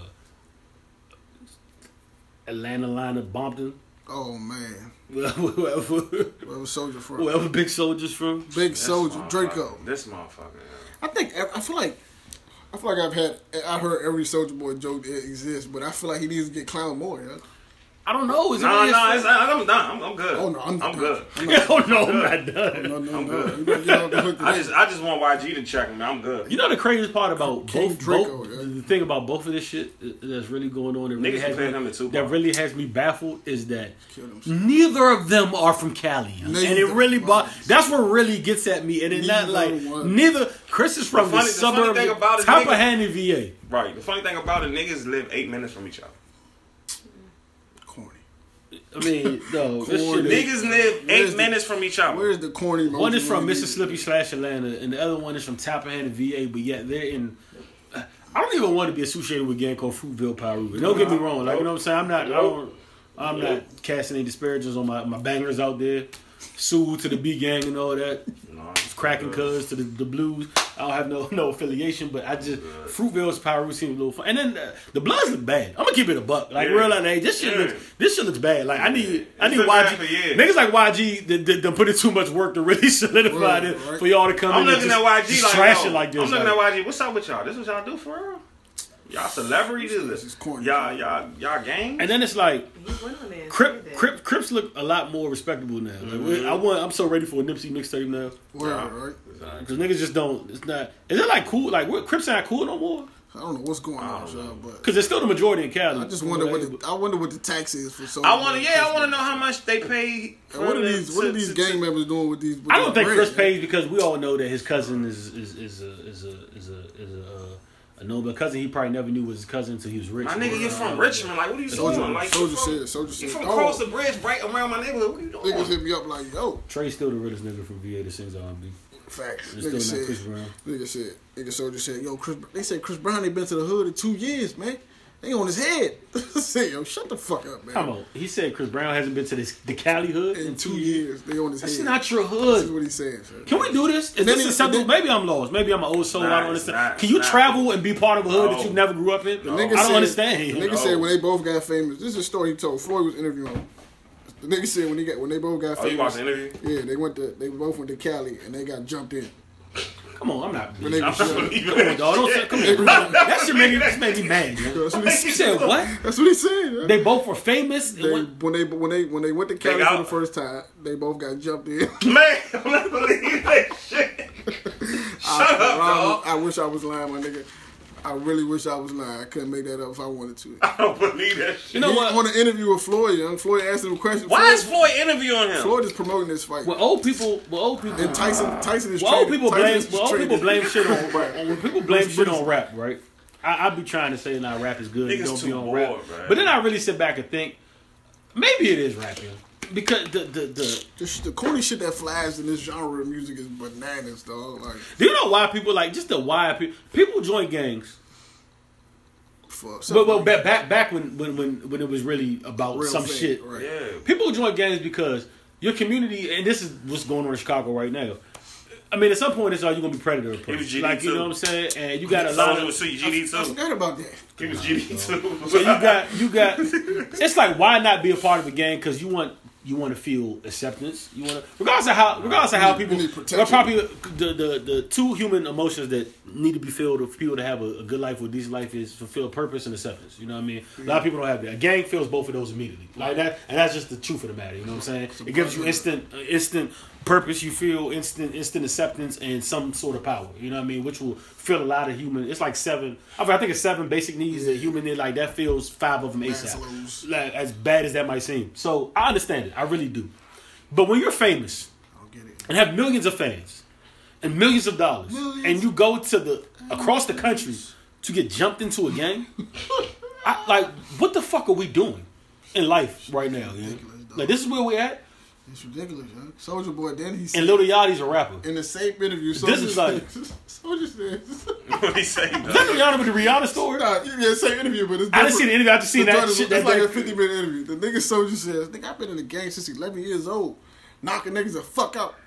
Atlanta, Atlanta, Bompton, Oh man, <laughs> wherever, wherever soldier from. wherever Big Soldiers from. Big This soldier, Draco. This motherfucker. I think I feel like I feel like I've had I heard every Soulja Boy joke that exists, but I feel like he needs to get clowned more. Yeah? I don't know. Is No, no, his it's, I'm done. I'm, I'm good. Oh no, I'm, I'm good. <laughs> Oh no, I'm not done. No, no, I'm no. good. You better get off the. I just, I just want YG to check me. I'm good. You know the craziest part about King both, Draco, both yeah. the thing about both of this shit that's really going on that really, has me, him that really has me baffled is that neither of them are from Cali, and it really bo- that's what really gets at me, and it's not like one. neither. Chris is from the, funny- the funny suburb thing about of it, Tappahannock, VA. Right. The funny thing about it, niggas live eight minutes from each other. Corny. I mean, no. Corny. Niggas live Where's eight the- minutes from each other. Where's the corny? one is from? Mississippi slash Atlanta, and the other one is from Tappahannock, VA. But yet they're in. Uh, I don't even want to be associated with a gang called Fruitville, Piru. And Don't get me wrong, like you know what I'm saying. I'm not. I don't. I'm not casting any disparages on my, my bangers out there. Sue to the B gang and all that. No, Cracking good. cuz to the, the blues. I don't have no <laughs> no affiliation, but I just Fruitville's Piru seems a little fun. And then uh, the Bloods look bad. I'm gonna keep it a buck. Like Yeah. real like hey, this shit Yeah. looks this shit looks bad. Like I need I need YG for years. niggas like YG that, that, that put in too much work to <laughs> really solidify Right, it right. for y'all to come I'm in and looking just, at YG just like, trash yo, it like this. I'm looking like- at YG. What's up with y'all? This is what y'all do for real? Y'all celebrities? This is corny. Y'all, y'all, y'all gang? and then it's like He went on there. and Crip. Crip, Crips look a lot more respectable now. Like, Mm-hmm. I want, I'm so ready for a Nipsey mixtape now. Word, right? Because niggas just don't. It's not. Is it like cool? Like what? Crips not cool no more? I don't know what's going on, don't but Because it's still the majority in Cali. I just wonder what the, I wonder what the tax is for so. I want to, yeah, I want to know how much they pay. For What are the- these? What are these to- gang to- members doing with these? With I don't these think Chris brands, pays because we all know that his cousin is is is a is a is a is a, uh, I know, but cousin he probably never knew was his cousin until he was rich. My nigga, you from uh, Richmond. Like, what are you Soldier, doing? Like, soldier you from, said, soldier you said, from oh, across the bridge right around my neighborhood. What are you doing? niggas hit me up like, yo, Trey still the realest nigga from VA that sings R&B. facts. And Nigga still not said, Chris Brown. nigga said, nigga soldier said, yo, Chris, they said Chris Brown ain't been to the hood in two years, man. They on his head. <laughs> Say, yo, shut the fuck up, man. Come on, he said Chris Brown hasn't been to this, the Cali hood In two years, they on his head. That's head. not your This is hood. what he said, sir. Can we do this? Is then this he- acceptable? Maybe I'm lost. Maybe I'm an old soul. I don't understand. not. Can you It's travel and be part of a hood that No. you never grew up in? The I don't said, understand. The nigga No. said when they both got famous. This is a story he told. Floyd was interviewing him. The nigga said when he got when they both got Oh, you famous. watched the interview? Yeah, they went to they both went to Cali and they got jumped in. Come on, I'm not. When <laughs> Come I'm young. not believing on, that dog. Don't say, shit. come here. That shit made me, that made me mad. man. That's what he You said. said what? That's what he said. man. They both were famous. They, What- when they when they when they went to Cali for the first time, they both got jumped in. <laughs> Man, I'm not believing that shit. <laughs> Shut up, dog. I, I wish I was lying, my nigga. I really wish I was lying. I couldn't make that up if I wanted to. <laughs> I don't believe that shit. You know he what? want to interview with Floyd, young Floyd asked him a question. Why Floyd, is Floyd interviewing him? Floyd is promoting this fight? Well, old people, well, old people, and Tyson Tyson is when old people blame, is when old traded. people blame shit on, <laughs> Right. when people blame shit on rap, right? I, I be trying to say, nah, rap is good. Niggas don't be too on bored, rap. man. But then I really sit back and think, maybe it is rapping because the the the. The, the corny shit that flies in this genre of music is bananas, dog. Like, Do you know why people like just the why people people join gangs? fuck. But well, back back back when when when when it was really about Real some thing, shit. right. Yeah. People join gangs because your community, and this is what's going on in Chicago right now. I mean, at some point, it's all you're gonna be predator was approach. GD Like you too. know what I'm saying, and you got a lot Soulja of. was GD I too. forgot about that. He was GD too. So you got you got. It's like why not be a part of a gang because you want you want to feel acceptance. You want to regardless of how regardless of how people. Well, probably the, the the two human emotions that need to be filled for people to have a, a good life or decent life is fulfill purpose and acceptance. You know what I mean? A lot of people don't have that. A gang feels both of those immediately like that, and that's just the truth of the matter. You know what I'm saying? It gives you instant uh, instant purpose. You feel instant instant acceptance and some sort of power. You know what I mean? Which will fill a lot of human. It's like seven. I think it's seven basic needs that human need. Like that fills five of them ASAP. Like, as bad as that might seem. So I understand it. I really do. But when you're famous I don't get it. and have millions of fans and millions of dollars, Millions. and you go to the across the country to get jumped into a gang, I, like what the fuck are we doing in life right now? Yeah? Like this is where we're at. It's ridiculous, yo. Soulja Boy. Then he And Lil Yachty's a rapper. in the same interview, Soulja is like- <laughs> Soulja says. <laughs> what he say? Is that Rihanna with the Rihanna story? nah, yeah, same interview, but it's I didn't see the interview. I just seen The that joint shit. It's That like a 50 minute interview. The nigga Soulja says, nigga, I've been in the gang since 11 years old. Knocking niggas the fuck out. <laughs>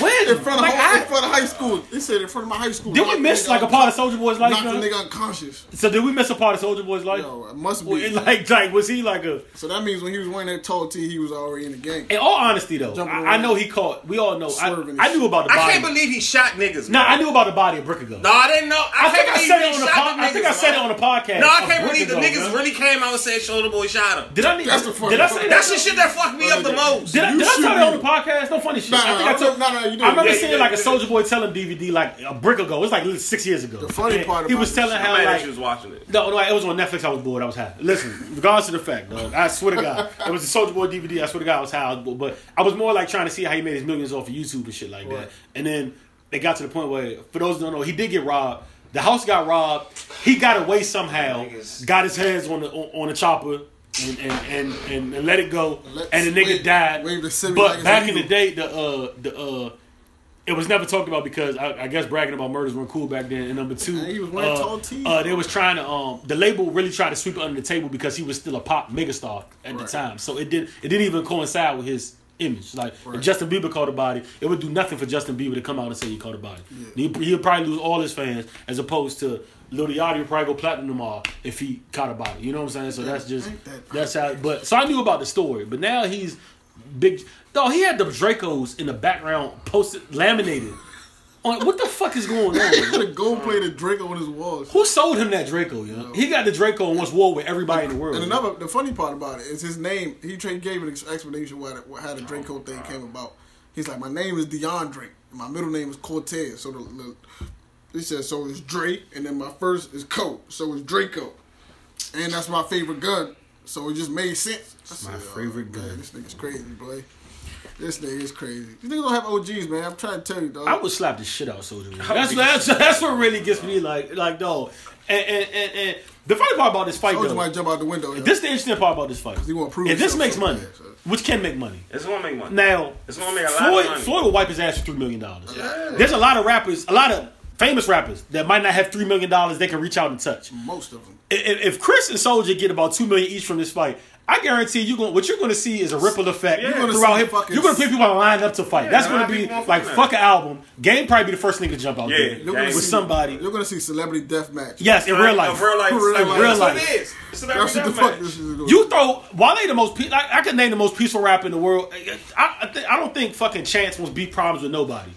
When? In front of, Like, high, I- in front of high school. They said in front of my high school. Did we miss like a out- part of Soulja Boy's life? Knocked the man? nigga unconscious. So did we miss a part of Soulja Boy's life? Yo, it must be. it- like, like, was he like a? so that means when he was wearing that tall tee, he was already in the game. In all honesty, though, I, I know he caught. We all know. I, I knew about the Body. I can't believe he shot niggas. Nah. I knew about the body of Brickago. No, I didn't know. I, I think I said it on the shot I think I said it on the podcast. No, I can't believe the niggas really came out and said Soulja Boy shot him. Did I? Need, That's the funny did I part. say That's the shit that fucked me up the most. Did I, did I tell that on the podcast? No funny shit. Nah, I think nah, I I told. remember- nah, nah, you I remember. Yeah, seeing you like a did. Soulja Boy telling DVD like a brick ago. It was like six years ago. The funny And part he about was telling how I'm like that you was watching it. No, no, it was on Netflix. I was bored. I was high. Listen, regardless of the fact, dog, I swear to God, <laughs> it was a Soulja Boy DVD. I swear to God, I was high. I was bored. But I was more like trying to see how he made his millions off of YouTube and shit like Right. that. And then they got to the point where, for those who don't know, he did get robbed. The house got robbed. He got away somehow. Got his hands on the on, on the chopper. And, and, and, and, let it go, Let- and the nigga wave- died. the but back in the day, the uh, the uh, it was never talked about because I, I guess bragging about murders weren't cool back then. And number two, he was wearing uh, tall tees, uh, they was trying to um the label really tried to sweep it under the table because he was still a pop megastar at the time. So it did it didn't even coincide with his image. Like if Justin Bieber caught a body, it would do nothing for Justin Bieber to come out and say he caught a body. He, he'd probably lose all his fans as opposed to Lil Yachty would probably go platinum tomorrow if he caught a body. You know what I'm saying? So that's just that's how. But so I knew about the story, but now he's big. Though he had the Dracos in the background posted laminated. On what the fuck is going on? <laughs> The gold plated Draco on his walls. Who sold him that Draco? Yo? He got the Draco and wants war with everybody in the world. And another, the funny part about it is his name. He tra- gave an explanation why the, how the Draco thing oh, came about. He's like, my name is DeAndre. and My middle name is Cortez. So the, the he said, so it's Drake, and then my first is Co. So it's Draco, and that's my favorite gun. So it just made sense. I my said, oh, favorite man, gun. This nigga's crazy, boy. This nigga is crazy. You niggas don't have OGs, man. I'm trying to tell you, dog. I would slap the shit out of Soulja. Man. That's, that's that's what really gets me like like dog. And and, and, and the funny part about this fight Soulja though, might jump out the window. yo. this the interesting part about this fight. he wanna prove if this makes so money, bad, so. which can make money. It's gonna make money. Now, It's gonna make a lot of money. Floyd will wipe his ass for three million dollars. Yeah. There's a lot of rappers, a lot of famous rappers that might not have three million dollars. They can reach out and touch. Most of them. If, if Chris and Soulja get about two million each from this fight, I guarantee you going what you're going to see is a ripple effect You're gonna throughout see him. fucking- You're going to put people line up to fight. Yeah, That's going to be like that. fuck an album. Game probably be the first nigga to jump out Yeah. there You're You're with see, somebody. You're gonna see celebrity death match. Yes, in real life. In real life. Real Real life. life. Real That's life. what it is. It's about That's what the death fuck match. this is doing. You throw Wale the most. Pe- like, I can name the most peaceful rapper in the world. I I, th- I don't think fucking Chance wants beat problems with nobody.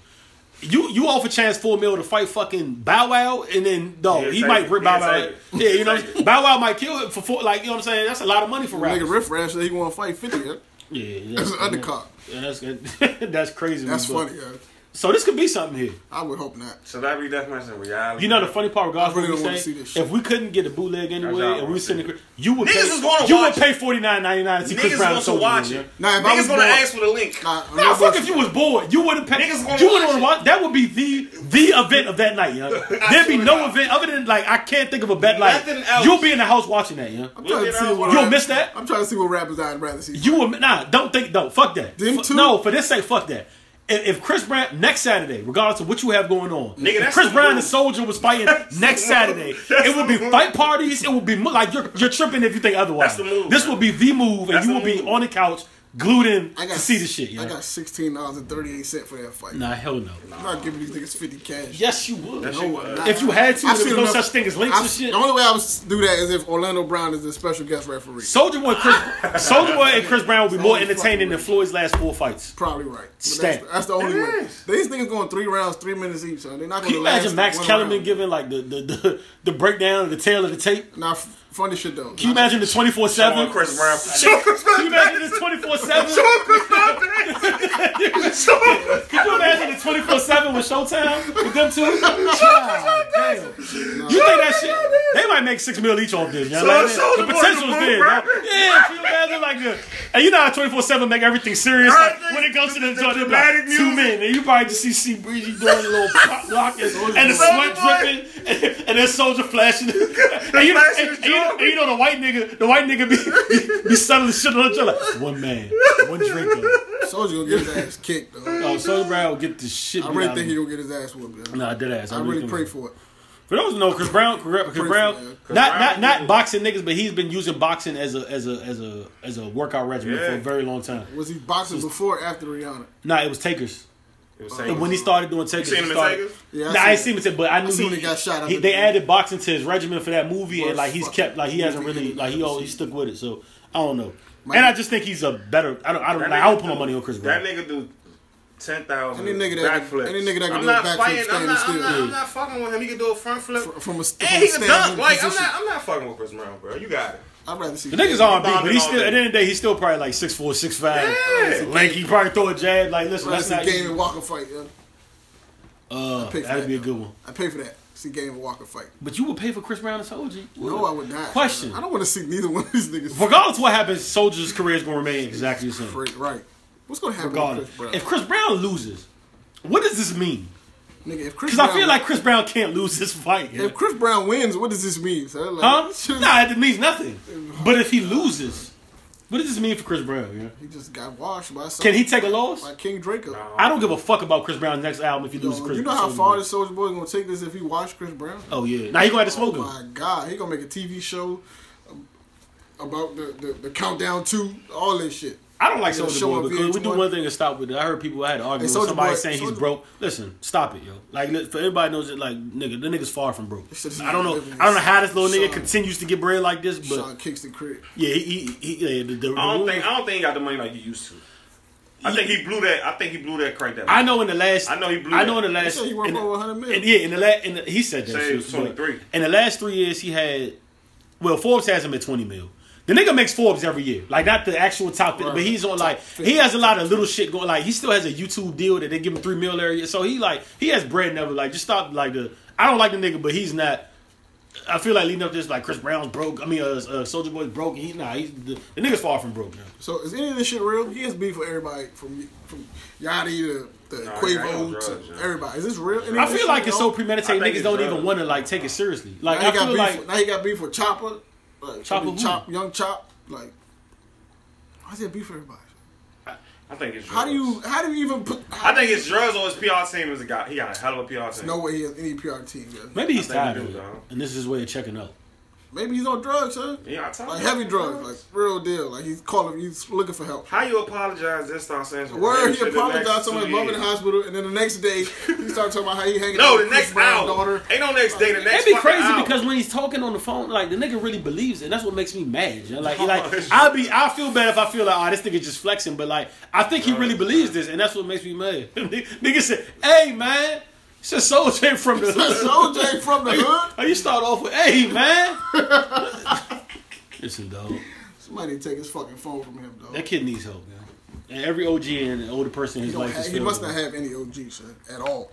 You you offer Chance four mil to fight fucking Bow Wow, and then no, He'll he take might rip Bow Wow. take. Yeah, you know, <laughs> Bow Wow might kill it for four. Like you know what I'm saying. That's a lot of money for rappers. Nigga Riff Raff said he want to fight 50. Yeah? Yeah, yeah, That's an undercard. Yeah, that's <laughs> that's crazy. That's but- funny. Yeah. So this could be something here. I would hope not. Celebrity death match in reality. You know the funny part, regardless I really of what we say, see this shit. if we couldn't get a bootleg anyway, That's all I and we wanna sitting, see. you would Niggas pay, is gonna you watch would pay forty nine ninety nine to see Chris Niggas Brown want and to watch it. Nah, if I Niggas was gonna bored- ask for the link. Nah, No, I'm not fuck bullshit. if you was bored. You wouldn't pay. Niggas gonna you wouldn't watch want to watch. That would be the the <laughs> event of that night, young. <laughs> There'd be no to God. event other than like I can't think of a bet like Nothing you'll be in the house watching that, young. I'm trying to see what You'll miss that? I'm trying to see what rappers I'd rather see. You will nah. Don't think Don't Fuck that. Them Fu- two? No, for this sake, fuck that. If, if Chris Brown next Saturday, regardless of what you have going on, Nigga, Chris the Brown move. and Soulja was fighting next Saturday, it would be move. fight parties. It would be mo- like you're you're tripping if you think otherwise. The move, This man. will be the move, and That's you the will be on the couch glued in I got to see the shit. I got sixteen dollars and thirty eight cent for that fight. Nah, hell no. I'm not giving these niggas fifty cash. Yes, you would. Yes, No, you I'm would. not. If you had to, I've there was no enough- such thing as links I've- and shit. The only way I would do that is if Orlando Brown is a special guest referee. Soulja Boy, Chris, <laughs> Soulja Boy, and Chris Brown will be more entertaining than Floyd's last four fights. Probably right. Stat. That's, that's the only It way. is. These niggas going three rounds, three minutes each. So they're not going Can to you last. imagine Max Kellerman round. giving like the the, the the breakdown of the tale of the tape? Nah, f- funny shit though. Can you imagine the twenty four Showing seven? <laughs> Chris Brown. Can you imagine this twenty four seven? <laughs> <laughs> Can you imagine the twenty four seven with Showtime with them two? God damn. You think that shit? They might make six mil each off this. You know? Like, So- so the the potential's boy- there. bro. bro. Yeah, can you imagine like the and you know how twenty four seven make everything serious. Like, when it goes to the, The joint, dramatic like, two men, and you probably just see C Breezy doing a little pop lock and, and the sweat dripping, and, and then Soulja flashing. and, you, and, and you, know, and you know the white nigga, the white nigga be be, be settling shit on each other. Like, one man, one drinker. Soulja gonna get his ass kicked though. Oh, Soldier Brown will get the shit. I beat really out think he gonna get his ass whooped. Man. Nah, dead ass. I really think pray for it. For those who know, Chris Brown, Chris for Brown, it, not not not boxing niggas, but he's been using boxing as a as a as a as a workout regimen Yeah. for a very long time. Was he boxing before or after Rihanna? Nah, it was Takers. It was when he started doing Takers, seen he him in started, Yeah, I nah, I seen ain't seen him, in- but I knew seen he, he got shot out he- the- They added boxing to his regimen for that movie, and like he's kept like he hasn't really like he the always stuck with it. So I don't know. My- and I just think he's a better. I don't. I don't. Like, I would nigga put my money on Chris Brown. That nigga do ten thousand. Any nigga that- backflips. any nigga that can I'm do a backflip fighting. I'm standing not, still. I'm, not, I'm not fucking with him. He can do a front flip. Fr- From a, from and a he can dunk. standing Like I'm position. not. I'm not fucking with Chris Brown, bro. You got it. I'd rather see The niggas on beat, but he's still at the end of the day, he's still probably like six four, six five. Yeah. Lanky, probably throw a jab. Like, listen, that's see Game and Walker fight. Yeah. Uh, that'd that, be a good one. I pay for that. See Game and Walker fight. But you would pay for Chris Brown and Soulja? No, I would not. Question. I don't want to see neither one of these niggas. Regardless of what happens, Soulja's career is going to remain exactly the same. Right. What's gonna happen Regardless. with Chris? If Chris Brown loses, what does this mean? Nigga, if Chris Because I feel like Chris Brown can't lose this fight. yeah. if Chris Brown wins, what does this mean? son? Like, Huh? shit- Nah, it means nothing. But if he loses, what does this mean for Chris Brown? Yeah? He just got washed by some, Can he take a loss? by King Draco. I don't give a fuck about Chris Brown's next album if he Yo, loses Chris you know how Soulja far Boy. this Soulja Boy is gonna take this if he watched Chris Brown? Oh, yeah. Now he going to have to Oh smoke him. my god, he gonna make a TV show about the, the, the countdown to all this shit. I don't like Yeah, Soulja show Boy because we do VH1. thing and stop with it. I heard people I had an argument Hey, with Soulja somebody Boy- saying he's Soulja- broke. Listen, stop it, yo. Like li- for everybody knows it, like nigga, the nigga's far from broke. I don't know. I don't know how this little nigga continues to get bread like this, but Sean Kingston crib. yeah, he, he, he yeah, the, the, I don't think. I don't think he got the money like he used to. I think he blew that. I think he blew that crank that. I know in the last. I know he blew I know that. in the He last. said he worth in over 100 million. and yeah, in the last, in the, he said that. Say shit, was 23. In the last three years, he had. Well, Forbes has him at twenty mil. The nigga makes Forbes every year, like not the actual top, 50, but he's on like he has a lot of little shit going. Like he still has a YouTube deal that they give him three mil every year, so he like he has bread never like just stop like the. I don't like the nigga, but he's not I feel like leading up to this, like Chris Brown's broke. I mean, uh, uh Soulja Boy's broke. He nah, he's the, the nigga's far from broke now. So is any of this shit real? He has beef with everybody from from Yachty to the Nah, Quavo drugs, to yeah. everybody. Is this real? Any I feel like it's so premeditated. I Niggas don't drugs. even want to like take it seriously. Like Now I he got feel beef. like with, now he got beef with Chopper. Like Chopper I mean, who? Chop, young Chop. Like, why's he have beef with everybody? I think it's. How do you how do you even put? I think it's drugs or his PR team is a guy. He got a hell of a PR team. no way he has any PR team. Yeah. maybe he's I think tired he of it, and this is his way of checking up. Maybe he's on drugs, huh? Yeah, I told Like you. heavy drugs, like real deal. Like he's calling, he's looking for help. How you apologize this start saying some Word, random he shit the apologized next to my mom in the hospital, and then the next day he started talking about how he hanging No, out the with Chris next Brown's hour. daughter. Ain't no next day. The next. It'd be crazy hour. because when he's talking on the phone, like the nigga really believes it. And that's what makes me mad. You know? Like, <laughs> Oh, like I'll be, I feel bad if I feel like, oh, this nigga just flexing. But like, I think he really believes this, and that's what makes me mad. <laughs> nigga said, "Hey man, it's a Soul J from the <laughs> hood." OJ from the hood. How you start off with, "Hey man"? <laughs> Listen, dog, Somebody take his fucking phone from him, dog. that kid needs help, man. And every OG and older person in his life have, is he must not have any OG, son, at all,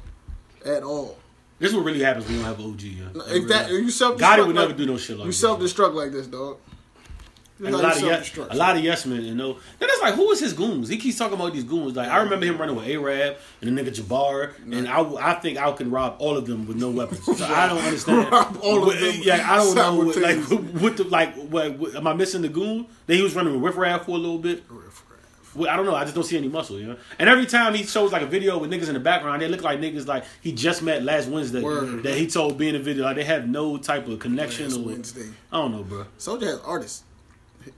at all. This is what really happens when you don't have OG. Yeah. If that, you self Gotti would never do no shit like You this. self destruct like this, dog. A lot of yes, a lot of yes men, you know. Then it's like, who is his goons? He keeps talking about these goons. Like I remember him running with Arab and the nigga Jabbar, and I, I think I can rob all of them with no weapons. So I don't <laughs> understand. Rob all of them Yeah, I don't know. Like simultaneously. <laughs> what the like? What, what am I missing the goon? That he was running with Riff Raff for a little bit. Well, I don't know. I just don't see any muscle, you know. And every time he shows like a video with niggas in the background, they look like niggas like he just met last Wednesday. Word. That he told being a video. Like they have no type of connection. Last or, Wednesday. I don't know, bro. Soulja has artists.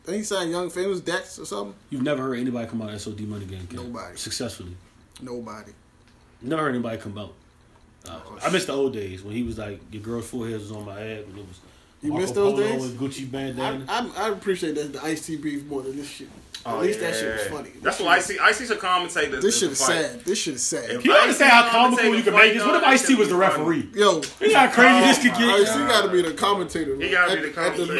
He signed Young Famous Dex or something? You've never heard anybody come out of SOD Money Gang Camp Nobody. successfully. Nobody. Never heard anybody come out. Uh, Oh, I miss the old days when he was like your girl's forehead was on my head and it was. You Marco miss those Polo days? With Gucci bandana. I, I appreciate that the Ice T beef more than this shit. At Oh, least that shit yeah. was funny. That's what I shit- see. I see some commentators. This shit the is sad. This shit is sad. If Can you understand how comical you can make this? What if Ice T was the referee? Yo, You know how crazy this could Ice get. T got to be the commentator. He gotta be the commentator.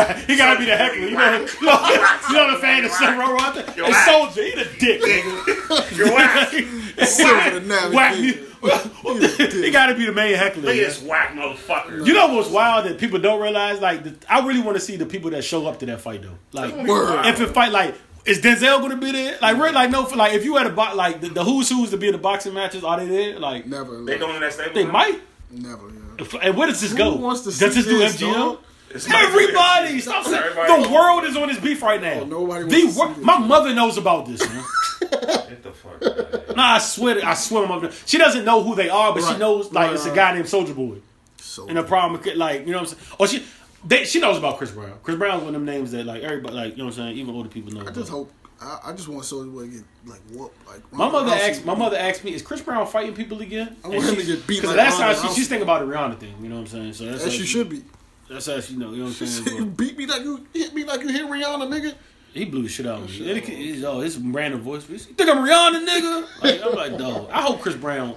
at he gotta be the heckler. You know, you know, you know the fan of Silver Roth. Yo, Hey, whack. Soulja, he the dick, nigga. You're <laughs> whack. Silver the navigator. Whack me. he gotta be the main heckler. Look at this whack motherfucker. You know what's wild that people don't realize? Like, the, I really want to see the people that show up to that fight though. Like, if it fight, like, is Denzel going to be there? Like, really, like, no, for, like, if you had a box, like the, the who's who's to be in the boxing matches, are they there? Like, Never. They doing that stable. they now? might. Never. Yeah. And where does this Who go? wants to does see this do this, MGM? dog? It's Everybody, stop saying Everybody- the world is on this beef right now. Oh, nobody wants the to see wor- this. my mother knows about this. Man. <laughs> Get the fuck out nah, I swear, to- I swear, my mother. She doesn't know who they are, but she knows like Right, it's a right. guy named Soulja Boy. So And the problem, with, like you know what I'm saying? Or she, they, she knows about Chris Brown. Chris Brown's one of them names that like everybody, like you know what I'm saying. Even older people know. I about. just hope. I, I just want Soulja Boy to get like whooped. Like My mother asked. My mother asked me, "Is Chris Brown fighting people again?" I want him to get beat Because like that's Ronda how she, she's thinking about the Rihanna thing. You know what I'm saying? So that's As how she should be. That's how she know. You know what I'm <laughs> you saying? beat me like you hit me like you hit Rihanna, nigga. he blew the shit out of me. It- oh, it's- oh, his random voice. You think I'm Rihanna, nigga? Like, I'm like, dog. I hope Chris Brown.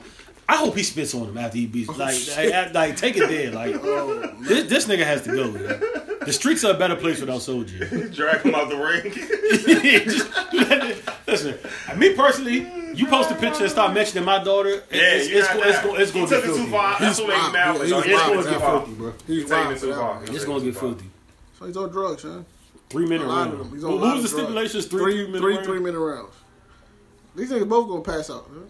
I hope he spits on him after he beats. Like, oh, like, like, take it there. Like, <laughs> oh, this, this nigga has to go. Man. The streets are a better place without Soulja. <laughs> Drag him out the ring. <laughs> Listen, me personally, you post a picture and start mentioning my daughter, Yeah, it's, you it's, got it's, it's, that. go- it's He going to took get it too filthy. far. That's what made me wild. mad. Yeah, Like, he's oh, It's he's going taking to it get too far. filthy, bro. He's He's taking wild it for too that far. one. He's It's taking going to it get too far. filthy. So he's on drugs, man. Three minute A lot of round. them. He's on What a lot was the of drugs. stipulations? Three, Three, minute three, round? three minute rounds. These niggas both gonna pass out. Man.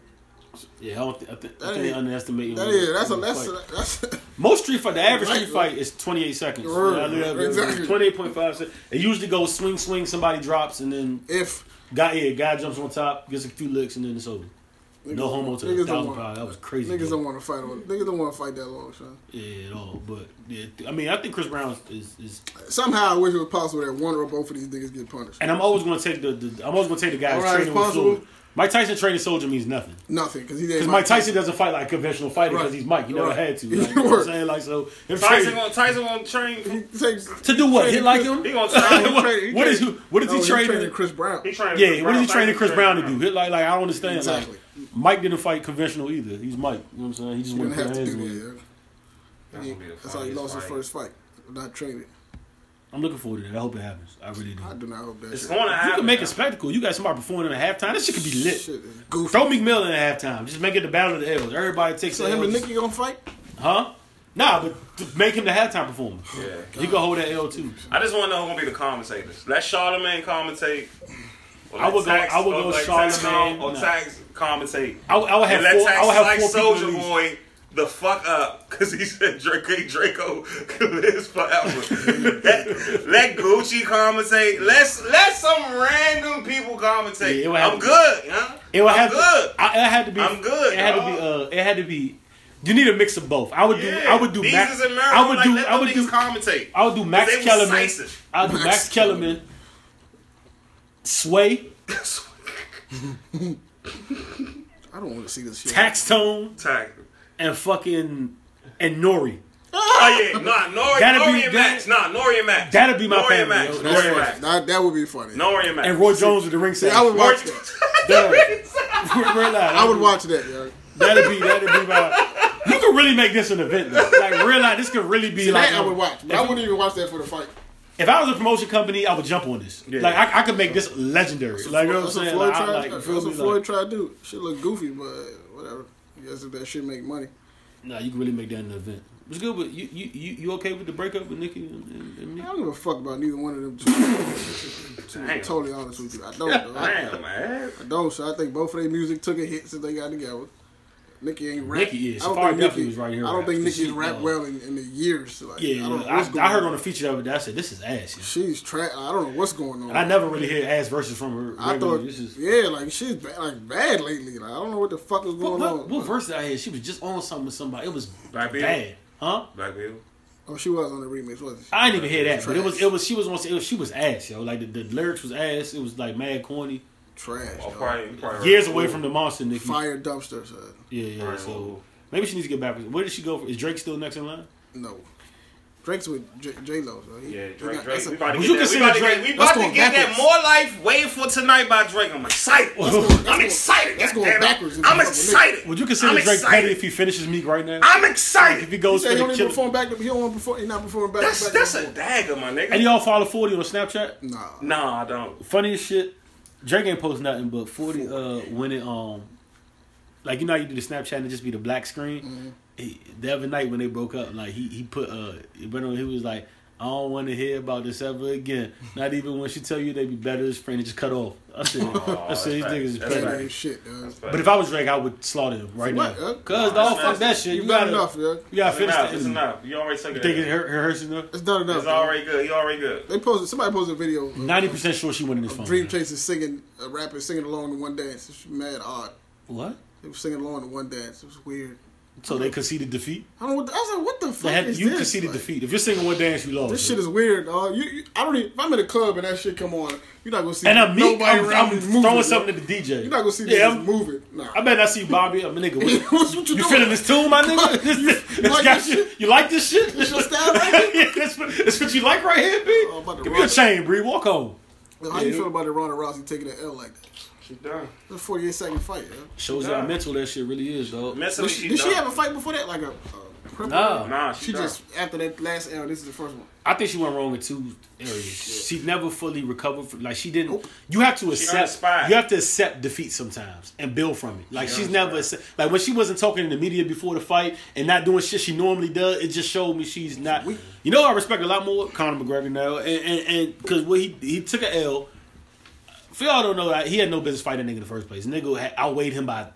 Yeah, I, don't th- I, think, I think they underestimate. That is, that's a they that's fight. that's. <laughs> Most street fight, the average Right, street right. fight is 28 seconds. Right, Yeah, yeah, exactly. 28.5 seconds. It usually goes swing, swing, somebody drops, and then if guy, yeah, guy jumps on top, gets a few licks, and then it's over. No homo to the niggas thousand pound. That was crazy. Niggas bro. don't want to fight on. Niggas don't want to fight that long, son. Yeah, at all. But yeah, I mean, I think Chris Brown is, is Somehow, I wish it was possible that one or both of these niggas get punished. and I'm always going to take the, the I'm always going to take the guys All right, training with possible. Floyd. Mike Tyson training Soulja means nothing. Nothing, because he didn't. Because Mike Tyson doesn't fight like a conventional fighter because Right. he's Mike. He never Right. had to. <laughs> Like, you know what I'm saying? Like, so him Tyson training- gonna Tyson gonna train. Takes, to do what? Hit like him? He gonna train. <laughs> what, train- he what is train- he, what is no, he he's training? training Chris Brown. He training. yeah, Chris what is he training Chris Tyson Brown to do? Hit like like I don't understand. Exactly. Like, Mike didn't fight conventional either. He's Mike. You know what I'm saying? He just He went didn't put have hands to do on that. him. yeah. That's gonna be the That's how he lost his first fight. Not training. I'm looking forward to that. I hope it happens. I really do. I do not hope that. It's going to happen. You can make a spectacle. You got somebody performing in a halftime. This shit could be lit. Shit is goofy. Throw Meek Mill in a halftime. Just make it the battle of the L's. Everybody takes So the him and L's. Nicki gonna fight? Huh? Nah, but make him the halftime performer. Yeah. He could hold that L too. I just want to know who gonna be the commentators. Let Charlemagne commentate. Or I let would go- Tax- I would go let Charlemagne, or nah. Tax commentate. I, would- I would have and let four. Tax I would have like four people. Soulja at least. Boy the fuck up because he said Draco Draco could live forever. <laughs> let, let Gucci commentate. Let's let some random people commentate. Yeah, it I'm to- good, huh? It would I'm have good. To, I, it had to be. I'm good, It had to be. Uh, it had to be. You need a mix of both. I would do. I would do. Beezus Max, and I would like, do. I would do. commentate. I would do Max Kellerman. I would do Max Max Kellerman. Sway, <laughs> <laughs> I don't want to see this shit. Taxstone, Tax. And fucking and Nori. Oh yeah, nah, Nori, That'd Nori be- and that- Max. Nah, Nori and Max. That'd be my Nori and family, Max. yo. Nori That's and. Max. That, that would be funny. Nori and Max. And Roy Jones with the ring See, section. I would watch Roy- <laughs> that. <laughs> Real life. I would watch that, yo. That'd be that'd be my. You could really make this an event though. Like real life, this could really be See, like. that I would watch. But If, I wouldn't even watch that for the fight. if I was a promotion company, I would jump on this. Yeah. Like I, I could make this legendary. Like you know what I'm saying? Floyd Like, I, like, you That's feel what? Floyd Like, tried to do. Shit look goofy, but whatever. I if that shit make money. nah, you can really make that an event. What's good? But you, you you you okay with the breakup with Nicki and, and, and me? I don't give a fuck about neither one of them. Two. <laughs> to be totally honest with you, I don't. Though. I, Damn, man. I don't. So I think both of their music took a hit since they got together. Nicki ain't rap. Nicki is. I don't Safari think definitely Nicki. was right here I don't rap, think 'cause Nicki's she, rap uh, well in, in the years. Like, Yeah, I don't know I, what's going I heard on a feature of it. that I said this is ass. yo. She's trash. I don't know what's going on. And I never really hear ass verses from her. I thought, this is. yeah, like she's bad, like bad lately. Like I don't know what the fuck is going what, on. what verse did I hear? She was just on something with somebody. It was Black Beatle? bad, huh? Black people. Oh, she was on the remix, wasn't she? I didn't even hear that, but it was it was she was on it was, she was ass, yo. Like the, the lyrics was ass. It was like mad corny. Trash. Oh, probably, probably Years away from the monster, Nicki. Fire dumpster. Son. Yeah, yeah. Right, So well, maybe she needs to get back. Where did she go? For? Is Drake still next in line? No. Drake's with J, J- Lo. So he, Yeah, Drake, got- Drake. a- We about to get you that. We about to Drake- get, we That's about to going get that more life. Waiting for tonight by Drake. I'm excited. That's going- that's I'm going- excited. that's going backwards I'm you fuck with excited. Would you consider I'm Drake excited. petty if he finishes Meek right now? I'm excited. If He goes said for he don't even perform back. He don't want to perform. He not performing back. That's back that's a dagger, my nigga. and y'all follow Forty on Snapchat. Nah. Nah, I don't. Funniest shit. Drake ain't post nothing, but Forty uh when it um like you know how you do the Snapchat and it just be the black screen. Mm-hmm. He, the other night when they broke up, like he he put uh he went on he was like. I don't want to hear about this ever again. Not even when she tell you they be better as friends. Just cut off. I said, <laughs> oh, I said these that's niggas is facts. petty. That shit, dog. But if I was Drake, I would slaughter him right What, now. huh? Cause Nah, dog, it's fuck that shit. You You got gotta, enough, yeah. you gotta It's finish enough. that. It's enough. You already took You it. think it her, her hurts enough? It's done enough. It's dog. already good. You already good. They posted. Somebody posted a video. Ninety percent sure she winning this phone. Dream Chasers singing, a rapper singing along to one dance. It's mad odd. What? They were singing along to one dance. It was weird. So they conceded defeat. I don't know. I was like, what the fuck had, is you this? conceded Like, defeat. If you're singing one dance, you lost. This shit is weird, dog. You, you, I don't even. If I'm in a club and that shit come on, you're not gonna see and I'm me. nobody I'm, around I'm moving. throwing something at the DJ. You're not gonna see yeah, I'm, moving. Nah. I bet I see Bobby. I'm a nigga. What, <laughs> what you, you feeling this tune, my <laughs> nigga? <laughs> This- this- you like this shit? You like this shit? This your style right here? yeah, that's what, that's what you like right here, B. Oh, to Give me a chain, Bree. Walk home. How you feel about the Ronda Rousey taking an L like that? She done. It's a 48 second fight, yo. Shows you how mental that shit really is, dog. Mentally, Did, she, she did done. she have a fight before that? Like a, a prep Nah. Nah, she, She done. just after that last L. This is the first one. I think she went wrong in two areas. She never fully recovered. From, like she didn't. Nope. You have to accept. You have to accept defeat sometimes and build from it. Like She she's never uninspired. accept- like when she wasn't talking in the media before the fight and not doing shit she normally does. It just showed me she's not. weak. You know, I respect a lot more Conor McGregor now, and and and because what he he took a L. For y'all don't know that he had no business fighting a nigga in the first place. Nigga had outweighed him by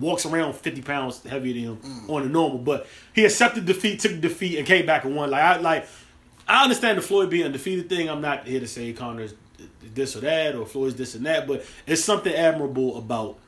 walks around 50 pounds heavier than him Mm. on the normal. But he accepted defeat, took defeat, and came back and won. Like I like I understand the Floyd being undefeated thing. I'm not here to say Conor's this or that or Floyd's this and that, but it's something admirable about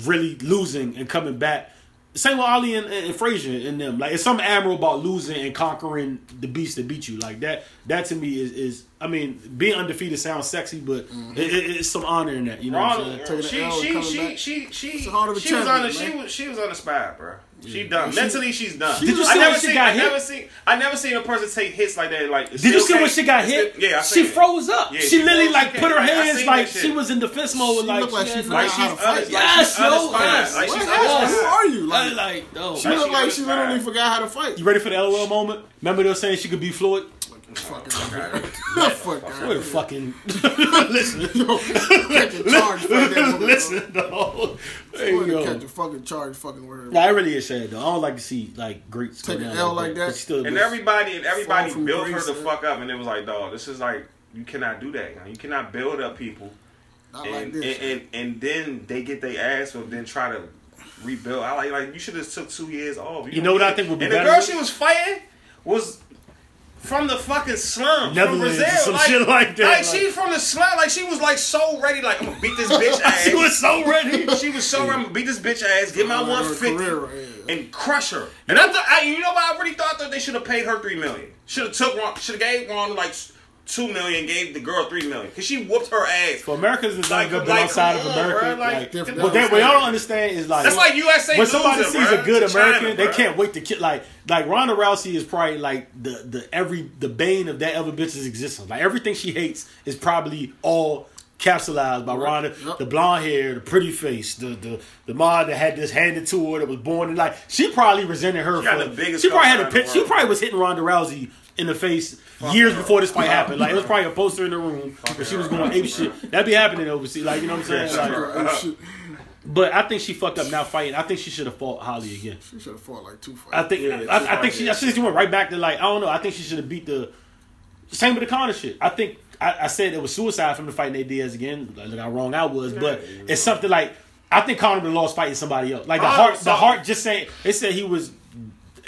really losing and coming back. Same with Ali and, and Frazier and them. Like it's something admirable about losing and conquering the beast that beat you. Like that. That to me is is. I mean, being undefeated sounds sexy, but mm-hmm. it, it, it's some honor in that. You know what I'm saying? Ronda, Taking she the L and she she, she she It's the heart of a she was on the she was she was on the spot, bro. She done mentally. She's done. Did you I see never when she seen, got I hit? never seen. I never seen a person take hits like that. Like Did you see when she got hit? Yeah, I she seen it. froze up. Yeah, she, she literally like put her hands like she was in defense mode. She like looked like she had, forgot Like she's fight. like Yes, she's yo, yes. Like she's Yes. Who are you? Like, like, oh. she Like looked like she literally forgot how to fight. You ready for the LOL moment? Remember they were saying she could be Floyd? Fucking <laughs> fuck We're fucking <laughs> listen, Catch a charge. Fuck that woman, <laughs> listen, dog. There you go. Catch a fucking charge. Fucking with her. Nah, it really is sad though. I don't like to see like greats go Take an down L like that. but Still, And everybody and everybody Fall from built her grace, the man. fuck up, and it was like, dog, this is like you cannot do that. Man. You cannot build up people, Not and, like and, this. and and then they get their ass, or then try to rebuild. I like like you should have took two years off. You know what I think would be And the better? girl she was fighting was. From the fucking slum, from Netherlands, Brazil, some like, shit like that, Like like- she from the slum, like she was like so ready, like I'm gonna beat this bitch <laughs> ass. she was so ready. She was so ready, I'm gonna beat this bitch ass, get my 150 career, yeah. and crush her. And I thought, I, you know what? I really thought that they should have paid her three million. Should have took one. Should have gave one like two million, gave the girl three million because she whooped her ass. For Americans is Like- not good like, outside come of on, America. bruh, like, like, different- but that, what y'all don't understand is like That's like USA when somebody losing, sees bruh, a good to China, American, they bruh. can't wait to kill. Like like Ronda Rousey is probably like the the every the bane of that other bitch's existence. Like everything she hates is probably all capsulized by Ronda. Yep. The blonde hair, the pretty face, the the the mod that had this handed to her that was born in like she probably resented her. She got for, the biggest she probably had a cosign pitch. She probably was hitting Ronda Rousey in the face years her. before this fight happened. Like it was probably a poster in the room where she was going ape shit. That'd be happening overseas. Like you know what I'm saying? Like, Oh, but I think she fucked up now fighting. I think she should have fought Holly again. She should have fought like two fights. I think Yeah, I, two I think she I think she went right back to like I don't know. I think she should have beat the same with the Conor shit. I think I, I said it was suicide from the fighting Nate Diaz again. Like, look how wrong I was, but it's something like I think Connor would have lost fighting somebody else. Like the Conor heart, the heart just saying they said he was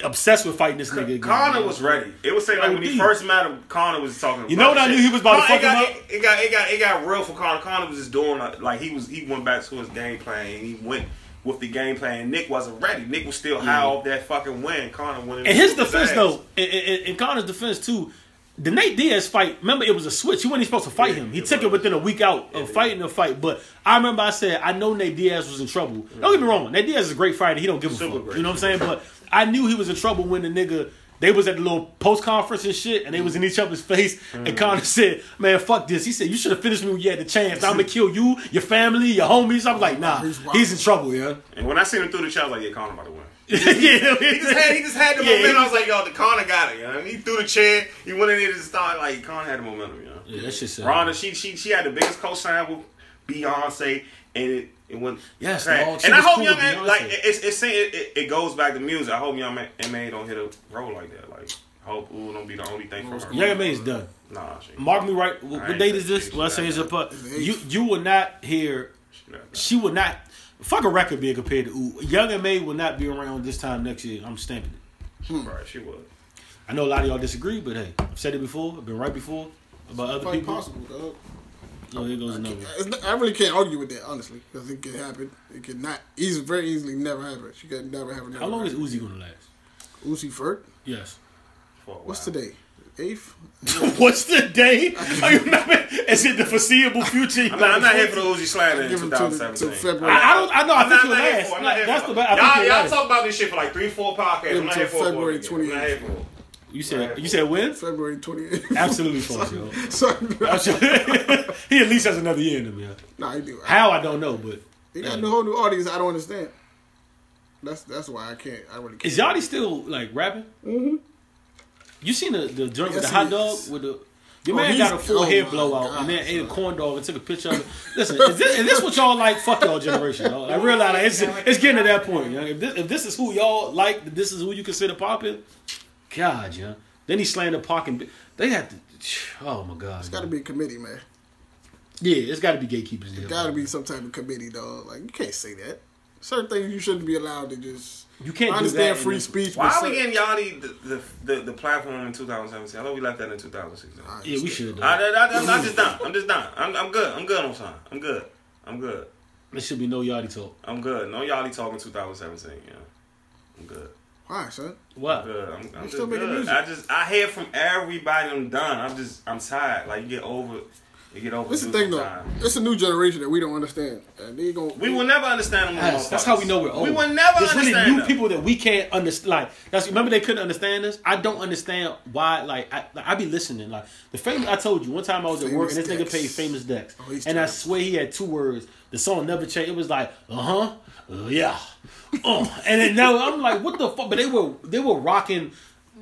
obsessed with fighting this nigga. again. Conor was ready. It was saying like when he first met him, Conor was talking. You know what I knew he was about to Conor- fuck him it got, up? It, got it got it got real for Conor. Conor was just doing like, like he was he went back to his game plan and he went with the game plan. Nick wasn't ready. Nick was still high off that fucking win. Conor went In And his defense, though, in, in, in Conor's defense too, the Nate Diaz fight. Remember, it was a switch. He wasn't even supposed to fight Yeah, him. He it took it within a week out of fighting the fight. But I remember I said I know Nate Diaz was in trouble. Don't get me wrong. Nate Diaz is a great fighter. He don't give a fuck. great. You know what I'm saying? But I knew he was in trouble when the nigga. They was at the little post conference and shit, and they was in each other's face. Mm-hmm. And Conor said, "Man, fuck this." He said, "You should have finished me when you had the chance. I'm gonna kill you, your family, your homies." I'm like, "Nah, He's in trouble, yeah." And when I seen him through the chat, I was like, yeah, Conor about to win. <laughs> yeah, He just had he just had the Yeah, momentum. he- I was like, yo, the Conor got it. You know? And he threw the chair. He went in there to start like Conor had the momentum. You know? Yeah, that shit sad. Ronda, she she she had the biggest co-sign with Beyonce, and it it went. Yes, crazy. dog. She and I hope cool young with man Beyonce. like it's it's saying it, it, it goes back to music. I hope young man, man don't hit a role like that. Like I hope Ooh don't be the only thing for her. Young M.A. is done. Nah, she, Mark me right. What, what date is this? she Well, I say it's have up. uh, You you will not hear. she got will not. Fuck a record being compared to Ooh. Young M.A. will not be around this time next year. I'm stamping it. Right, she was. I know a lot of y'all disagree, but hey, I've said it before. I've been right before about other people. possible, dog. No, it goes nowhere. I, I really can't argue with that, honestly, because it can happen. It cannot He's very easily never happen. She can never happen. How long happen. is Uzi gonna last? Uzi Vert? Yes. What's today? Eighth? <laughs> What's the day? Are you not, is it the foreseeable future? I'm, not, I'm not here for the Uzi slander in 2017. I, I, don't. I know. I'm think you'll last. For, I'm not, that's for, the. Y'all, y'all talk about this shit for like three, four podcasts. I'm not here for February 28th. You said. You said when? February 28th. Absolutely <laughs> false, yo. <laughs> He at least has another year in him, yeah. nah, he do. How I don't know, but He got a whole new audience I don't understand. That's that's why I can't. I really can't. is Yachty still like rapping? Mm-hmm. You seen the the joint with the hot dog is. with the your Oh, man got a full oh head blowout God, and then ate a corn dog and took a picture of it. Listen, is this, is this what y'all like? Fuck y'all generation. Dog. I realize like, it's it's getting to that point. You know? if, this, if this is who y'all like, this is who you consider popping. God, yeah. Then he slammed the parking. they had to. Oh my God. It's got to be a committee, man. yeah, it's got to be gatekeepers. There, Got to be some type of committee, dog. Like you can't say that. Certain things you shouldn't be allowed to just. You can't I do understand that free in- speech. Why but are we certain- getting Yachty the, the, the, the platform in 2017? I thought we left that in 2016. I Yeah, we should. I, though. I, I, I'm just done. I'm just done. I'm, I'm good. I'm good on time. I'm good. I'm good. There should be no Yachty talk. I'm good. No Yachty talking 2017. Yeah, I'm good. Why, son? What? Good. I'm, I'm just still making good. music. I just I hear from everybody. I'm done. I'm just I'm tired. Like you get over. You get over. This is the thing, though. It's a new generation that we don't understand. And they going We will never understand them. That's, that's how we know we're old. We will never There's understand really new them. people that we can't understand. Like that's remember they couldn't understand us. I don't understand why. Like I, like, I be listening. Like the famous. I told you one time I was at work and Famous this nigga Dex. paid famous Dex, Oh, he's and I swear he had two words. The song never changed. It was like uh huh, uh, yeah, uh. and then now I'm like what the fuck? But they were they were rocking.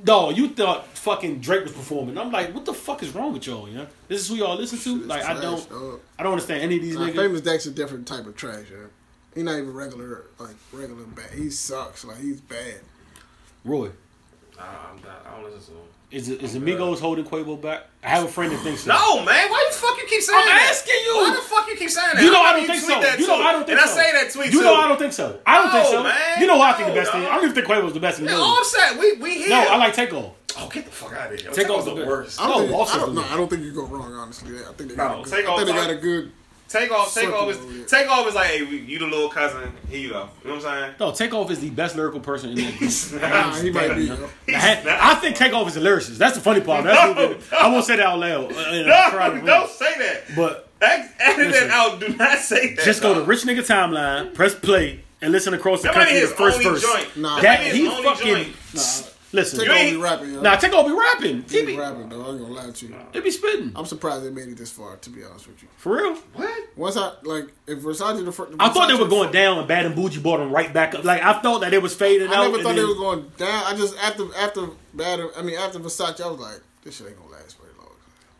dog, you thought fucking Drake was performing. I'm like, what the fuck is wrong with y'all? Yeah, this is who y'all listen to. Like, is I don't, dog. I don't understand any of these Nah, niggas. Famous Dex a different type of trash, yeah. He not even regular, like regular bad. He sucks. Like he's bad. Roy, Nah, I'm not, I don't listen to him. Is is Amigos holding Quavo back? I have a friend that thinks so. No, man. Why the fuck you keep saying that? I'm that? asking you. Why the fuck you keep saying that? You know I'm I don't think so. You know. I don't think and so. I say that tweet You too. know I don't think so. I don't think so. man. You know I think the No, best thing. dog. I don't even think Quavo's the best in the Yeah, building. Offset, we we here. No, I like Takeoff. Oh, get the fuck out of here. Take Takeoff's off the the- worst. I don't, No, think, I don't the know. I don't think you go wrong. Honestly, I think they got No, a good. I think they got a good. Takeoff, take off is there. Takeoff is like, hey, you the little cousin. Here you go. You know what I'm saying? No, Takeoff is the best lyrical person in that <laughs> group. Nah, he might be. I, I think Takeoff is a lyricist. That's the funny part. That's No, the- I won't say that out loud. uh, in a No, don't say that. But Ex- Edit Listen. that out. Do not say that. just go to. Rich Nigga Timeline, press play, and listen across the That country be the his first only verse. joint. Nah. That might be his he only fucking joint. Listen. Take You off ain't- be rapping. Yo. Nah, Takeoff be rapping. He he be, be rapping though. I ain't gonna lie to you. he be spitting. I'm surprised they made it this far. To be honest with you. For real. What? Once I like, if Versace the first, I thought they were going down and Bad and Bougie brought them right back up. Like I thought that it was fading I out. I never and thought they then- was going down. I just after after bad. I mean after Versace, I was like, this shit ain't gonna last very long.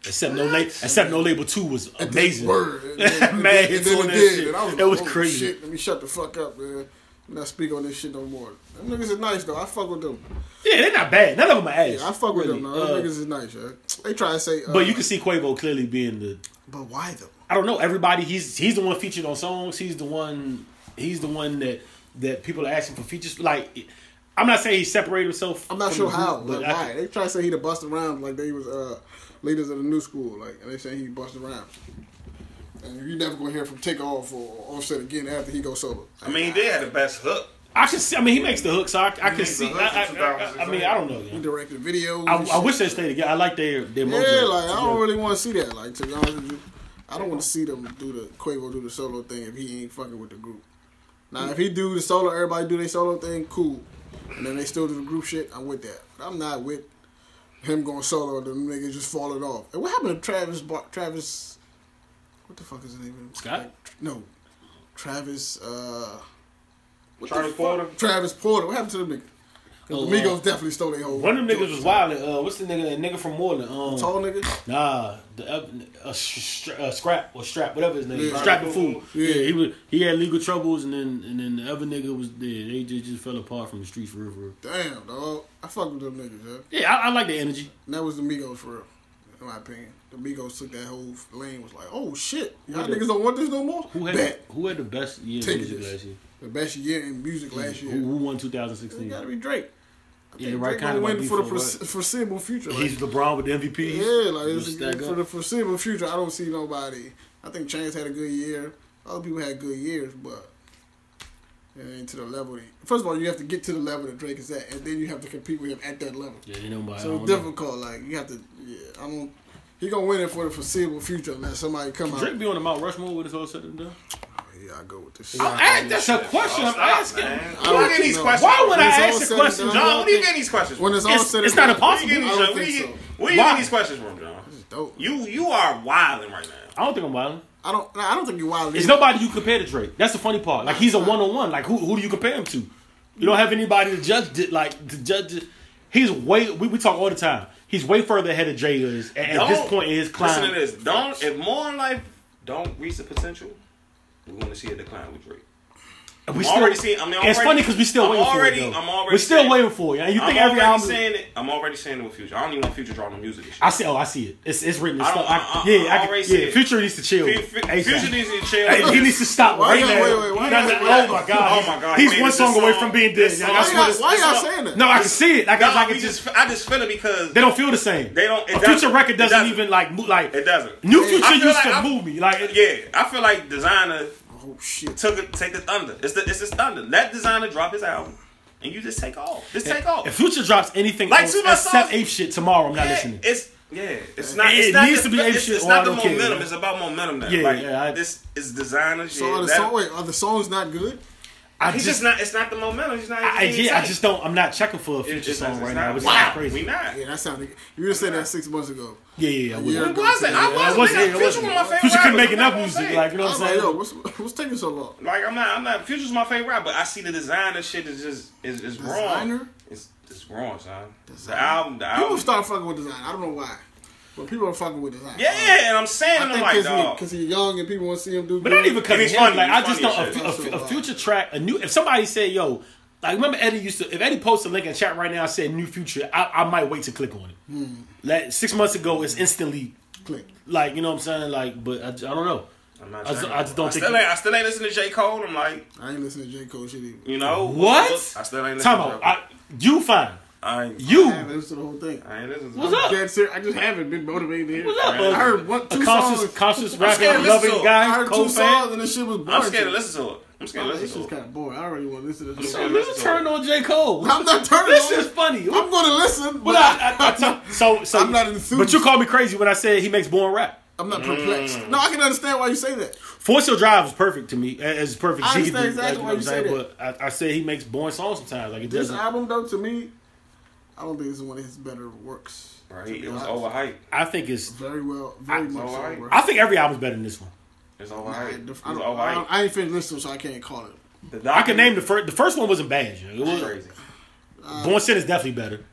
Except no label. Except no label two was amazing. Word. And then, and Mad then- and hits then on it that did. And I was It like, was oh, crazy. Shit, let me shut the fuck up, man. Not speak on this shit no more. Them niggas is nice though. I fuck with them. Yeah, they're not bad. None of them are ass. Yeah, I fuck with them. though. Uh, Them niggas is nice, yeah. They try to say, uh, but you can see Quavo clearly being the. But why though? I don't know. Everybody, he's he's the one featured on songs. He's the one. He's the one that that people are asking for features. Like, I'm not saying he separated himself. I'm not sure the group, how. but Like, why? They try to say he the bust around like they was uh, leaders of the new school. Like and they say he bust around. And you never gonna hear from Takeoff or Offset again after he goes solo. I mean, they had the best hook. I can see. I mean, he makes the hook, so I, I can see. hook I, I, I, I mean, I don't know. He directed videos. I, I wish they stayed together. I like their their Yeah, mojo like I don't really want to see that. Like to be honest with you, I don't want to see them do the Quavo do the solo thing if he ain't fucking with the group. Now if he do the solo, everybody do their solo thing, cool. And then they still do the group shit. I'm with that. But I'm not with him going solo and them niggas just falling off. And what happened to Travis? Travis, what the fuck is his name? Scott? No, Travis. uh what Travis the fuck? Porter? Travis Porter. What happened to the niggas? 'Cause Oh, the Migos uh, definitely stole their whole. One of them niggas was wild. Uh, what's the nigga? That nigga from Moreland. Um, Tall nigga. Nah, the uh, uh, sh- uh, scrap or strap, whatever his name. Yeah. is. Strap the fool. Yeah. Yeah. he was. He had legal troubles, and then and then the other nigga was there. They just, just fell apart from the streets for real. For real. Damn, dog. I fuck with them niggas, yeah. Yeah, I, I like the energy. And that was the Migos for real, in my opinion. The Migos took that whole lane, was like, oh shit, y'all Who niggas don't want this no more? Who had Bet. who had the best year in Take music this. last year? The best year in music last Who, year. who won It 2016? gotta be Drake. I Yeah, right, Drake kinda gonna might win be for the for foresee- foreseeable future. Like, He's LeBron with the MVP. yeah, like it's, Stack for up. the foreseeable future, I don't see nobody. I think Chance had a good year. Other people had good years, but it ain't to the level. That, first of all, you have to get to the level that Drake is at, and then you have to compete with him at that level. Yeah, you know, but I So don't it's know. difficult. Like you have to. Yeah, I don't. He gonna win it for the foreseeable future unless somebody come out. Drake be on the Mount Rushmore with his whole set and done. Yeah, I go with this. shit. I'm asking, that's a question I'm asking. man. I Why don't are getting these know. questions? Why would When I ask said the question? John, where do you get these questions from? When it's all It's- said it's and not done, impossible. Where you I getting don't where you, so. where you Why? getting these questions from, John? Dope. You you are wilding right now. I don't think I'm wilding. I don't. I don't think you wild. There's nobody you compare to Drake. That's the funny part. Like he's a one on one. Like who who do you compare him to? You don't have anybody to judge it. Like to judge it. He's way. We, we talk all the time. He's way further ahead of Jay is at, at this point in his climb. Listen to this. Don't if more in life don't reach the potential, we're going to see a decline with Drake. We I'm already seeing. I mean, I'm it's funny because we still I'm waiting already, for it. Though. I'm already. We're still saying- waiting for it. And you think I'm every already album? saying it. I'm already saying it with Future. I don't even want Future drawing no music. I see. Oh, I see it. It's it's written. It's I don't- stuff. I, I- I- yeah, I I, can, already see yeah. it. Future needs to chill. Fu- Fu- ASAP. Future needs to chill. Hey, he needs to stop Why right now. wait, wait, why He oh my god. Oh my God, He's one song away from being dead. this Yeah, song- that's Why what y'all, it's- why y'all it's- saying that? No, I can see it. I can, No, I can just. just. I just feel it because They don't feel the same. They don't- A future record doesn't, doesn't. even like like. it doesn't. New Future used to move me. Like Yeah, I feel like Desiigner Oh shit. took it, take the thunder. It's the it's the thunder. Let Desiigner drop his album, and you just take off. Just take off. If Future drops anything Like else two of my except songs- ape shit tomorrow, I'm not yeah, listening. It's yeah, it's not. It It's not needs the, to be ape it's, shit It's oh, not the don't care. momentum. It's about momentum now. Yeah, like, yeah, I- this is Desiigner shit. So are the That- song? Wait, are the songs not good? I He's just, just not. It's not the momentum. He's not. I, he's yeah, I just don't. I'm not checking for a Future just- song right not- now. It's wow, not crazy. We not. Yeah, that sounded. You were saying that six months ago. Yeah, yeah, yeah. I A would. year It ago. wasn't. I Yeah, wasn't. it wasn't- nigga. it Future wasn't. my favorite. Future couldn't make enough music. say. Like you know what I'm like, saying? yo, what's what's taking so long? Like I'm not. I'm not. Future's my favorite rapper, but I see the design. Desiigner shit is just is is wrong. Desiigner? It's It's growing, son. Design. The album, the album. People album. start fucking with design. I don't know why, but people are fucking with design. Yeah, and I'm saying, I I'm think like, because dog. he, he's young and people want to see him do. But not even because And of he's funny, Like I just don't as a, a- a future track. A new. If somebody said, "Yo," like remember Eddie used to. If Eddie posted a link in chat right now, said "New Future," I, I might wait to click on it. Hmm. Like six months ago, it's instantly click. like you know what I'm saying. Like, but I, I don't know. I'm not I just- saying- I just don't I think Still ain't, I still ain't listening to J. Cole. I'm like, I ain't listening to J Cole shit either. you know. What? I still ain't listening Time to out. I, you fine. I ain't, I You. haven't listened to the whole thing. I ain't listening to What's up? Dead serious. I just haven't been motivated to hear. What's up, I heard one, A two conscious, songs. conscious scared to rapping, loving to it. I heard two fan. songs and this shit was boring. I'm scared to listen to it. I'm scared Oh, to listen shit's to it. kind of boring. I already want to listen to this. So shit. So you turn on J Cole. <laughs> I'm not turning This on is it. funny. I'm going to listen, but Well, I, I, I tell- <laughs> so, so I'm not enthused. But you called me crazy when I said he makes boring rap. I'm not perplexed. Mm. No, I can understand why you say that. Forest Hill Drive is perfect to me. As perfect. I as he understand do, exactly like, why know you say saying? But I, I say he makes boring songs sometimes. Like it This doesn't. album, though, to me, I don't think this is one of his better works. Right, it was overhyped. I think it's. Very well, very I- much so. alright. bro. I think every album's better than this one. It's overhyped. It don't- I, don't- I, I ain't finished listening, so I can't call it. The I can name the first. The first one wasn't bad. You know? It was, crazy. Uh, Born Sin is definitely better.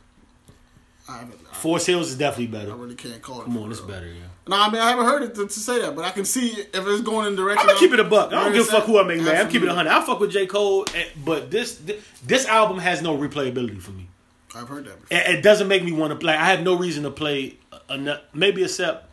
I haven't. I, Forest Hills is definitely better. I really can't call it. Come on, it's better. Yeah. No, I mean I haven't heard it to, to say that, but I can see if it's going in direction. I'm gonna keep it a buck. I don't give a fuck who I make, man. I'm keeping it a hundred. I fuck with J Cole, but this this album has no replayability for me. I've heard that before. It, it doesn't make me want to play. I have no reason to play. Enough, maybe except,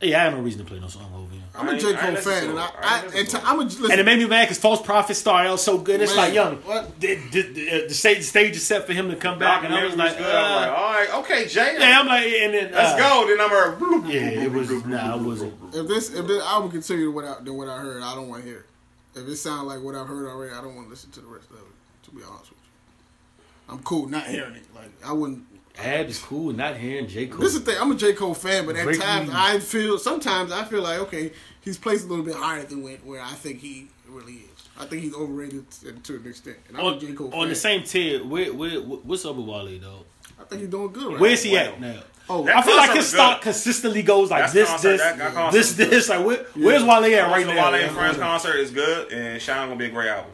yeah, I have no reason to play no song over here. I'm I a ain't- J I Cole fan, and it. I, I ain't I, listen and to t- it. I'm a listen. And it made me mad because False Prophet started out so good. It's Man, like, young, what? the, the, the, the stage, stage is set for him to come back, and I was like, good. I'm like, uh, all right, okay, Jay. yeah, I'm like, and then let's uh, go. Then I'm a. Yeah, it was nah, it wasn't. If this if this album continue what I, than what I heard, I don't want to hear it. If it sounds like what I've heard already, I don't want to listen to the rest of it. To be honest with you, I'm cool not hearing it. Like I wouldn't. Ab is cool, not hearing J Cole. This is the thing. I'm a J Cole fan, but at Break times me. I feel sometimes I feel like okay, he's placed a little bit higher than where, where I think he really is. I think he's overrated to, to an extent. And I'm on, J Cole on fan. the same tier, where, where, what's up with Wale though? I think he's doing good. Right Where's he Well, at now? Oh, I feel like his stock good. consistently goes like That's this, concert- this, that- that this, this. Like, where, where's Wale at right Right now? Wale and Friends concert is good, and Shine gonna be a great album.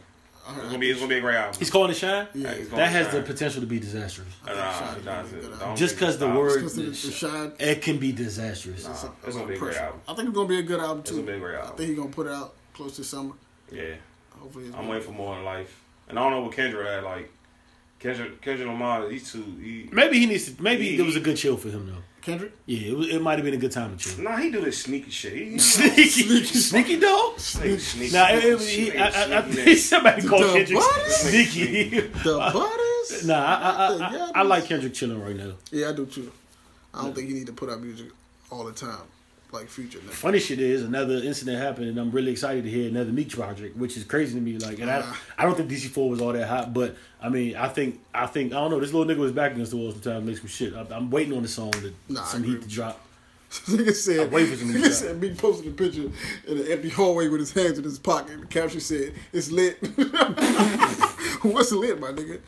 It's gonna be, it's gonna be a great album. He's calling it shine. Yeah. He's That has Shine. the potential to be disastrous. Nah, Shine he does is gonna be it. good Don't Just because the word- the, the shine. It can be disastrous. Nah, it's gonna be a great album. I think it's gonna be a good album It's too. gonna be a great album. I think he's gonna put it out close to summer. Yeah, Hopefully, it's I'm waiting for more in life, and I don't know what Kendrick had like. Kendrick, Kendrick Lamar, these two, he, Maybe he needs to. Maybe it was a good chill for him though. Kendrick. Yeah, it, was, it might have been a good time to chill. nah, he do this sneaky shit. He, <laughs> he Sneaky, sneaky dog. sneaky, sneaky. Nah, it, it, he, I, I, I think somebody called The Kendrick what? sneaky. The <laughs> butters. nah, I, I, I, I, I like Kendrick chilling right now. Yeah, I do too. I don't think he need to put out music all the time, like Future. Now. Funny shit is another incident happened, and I'm really excited to hear another Meek project, which is crazy to me. Like, and I, Uh. I don't think DC Four was all that hot, but I mean, I think, I think, I don't know. This little nigga was back against the wall sometimes makes me shit. I, I'm waiting on the song to Nah, <laughs> some heat to drop. Nigga said, I wait for some nigga said, Meek posted a picture in an empty hallway with his hands in his pocket. The caption said, "It's lit." <laughs> What's lit, my nigga?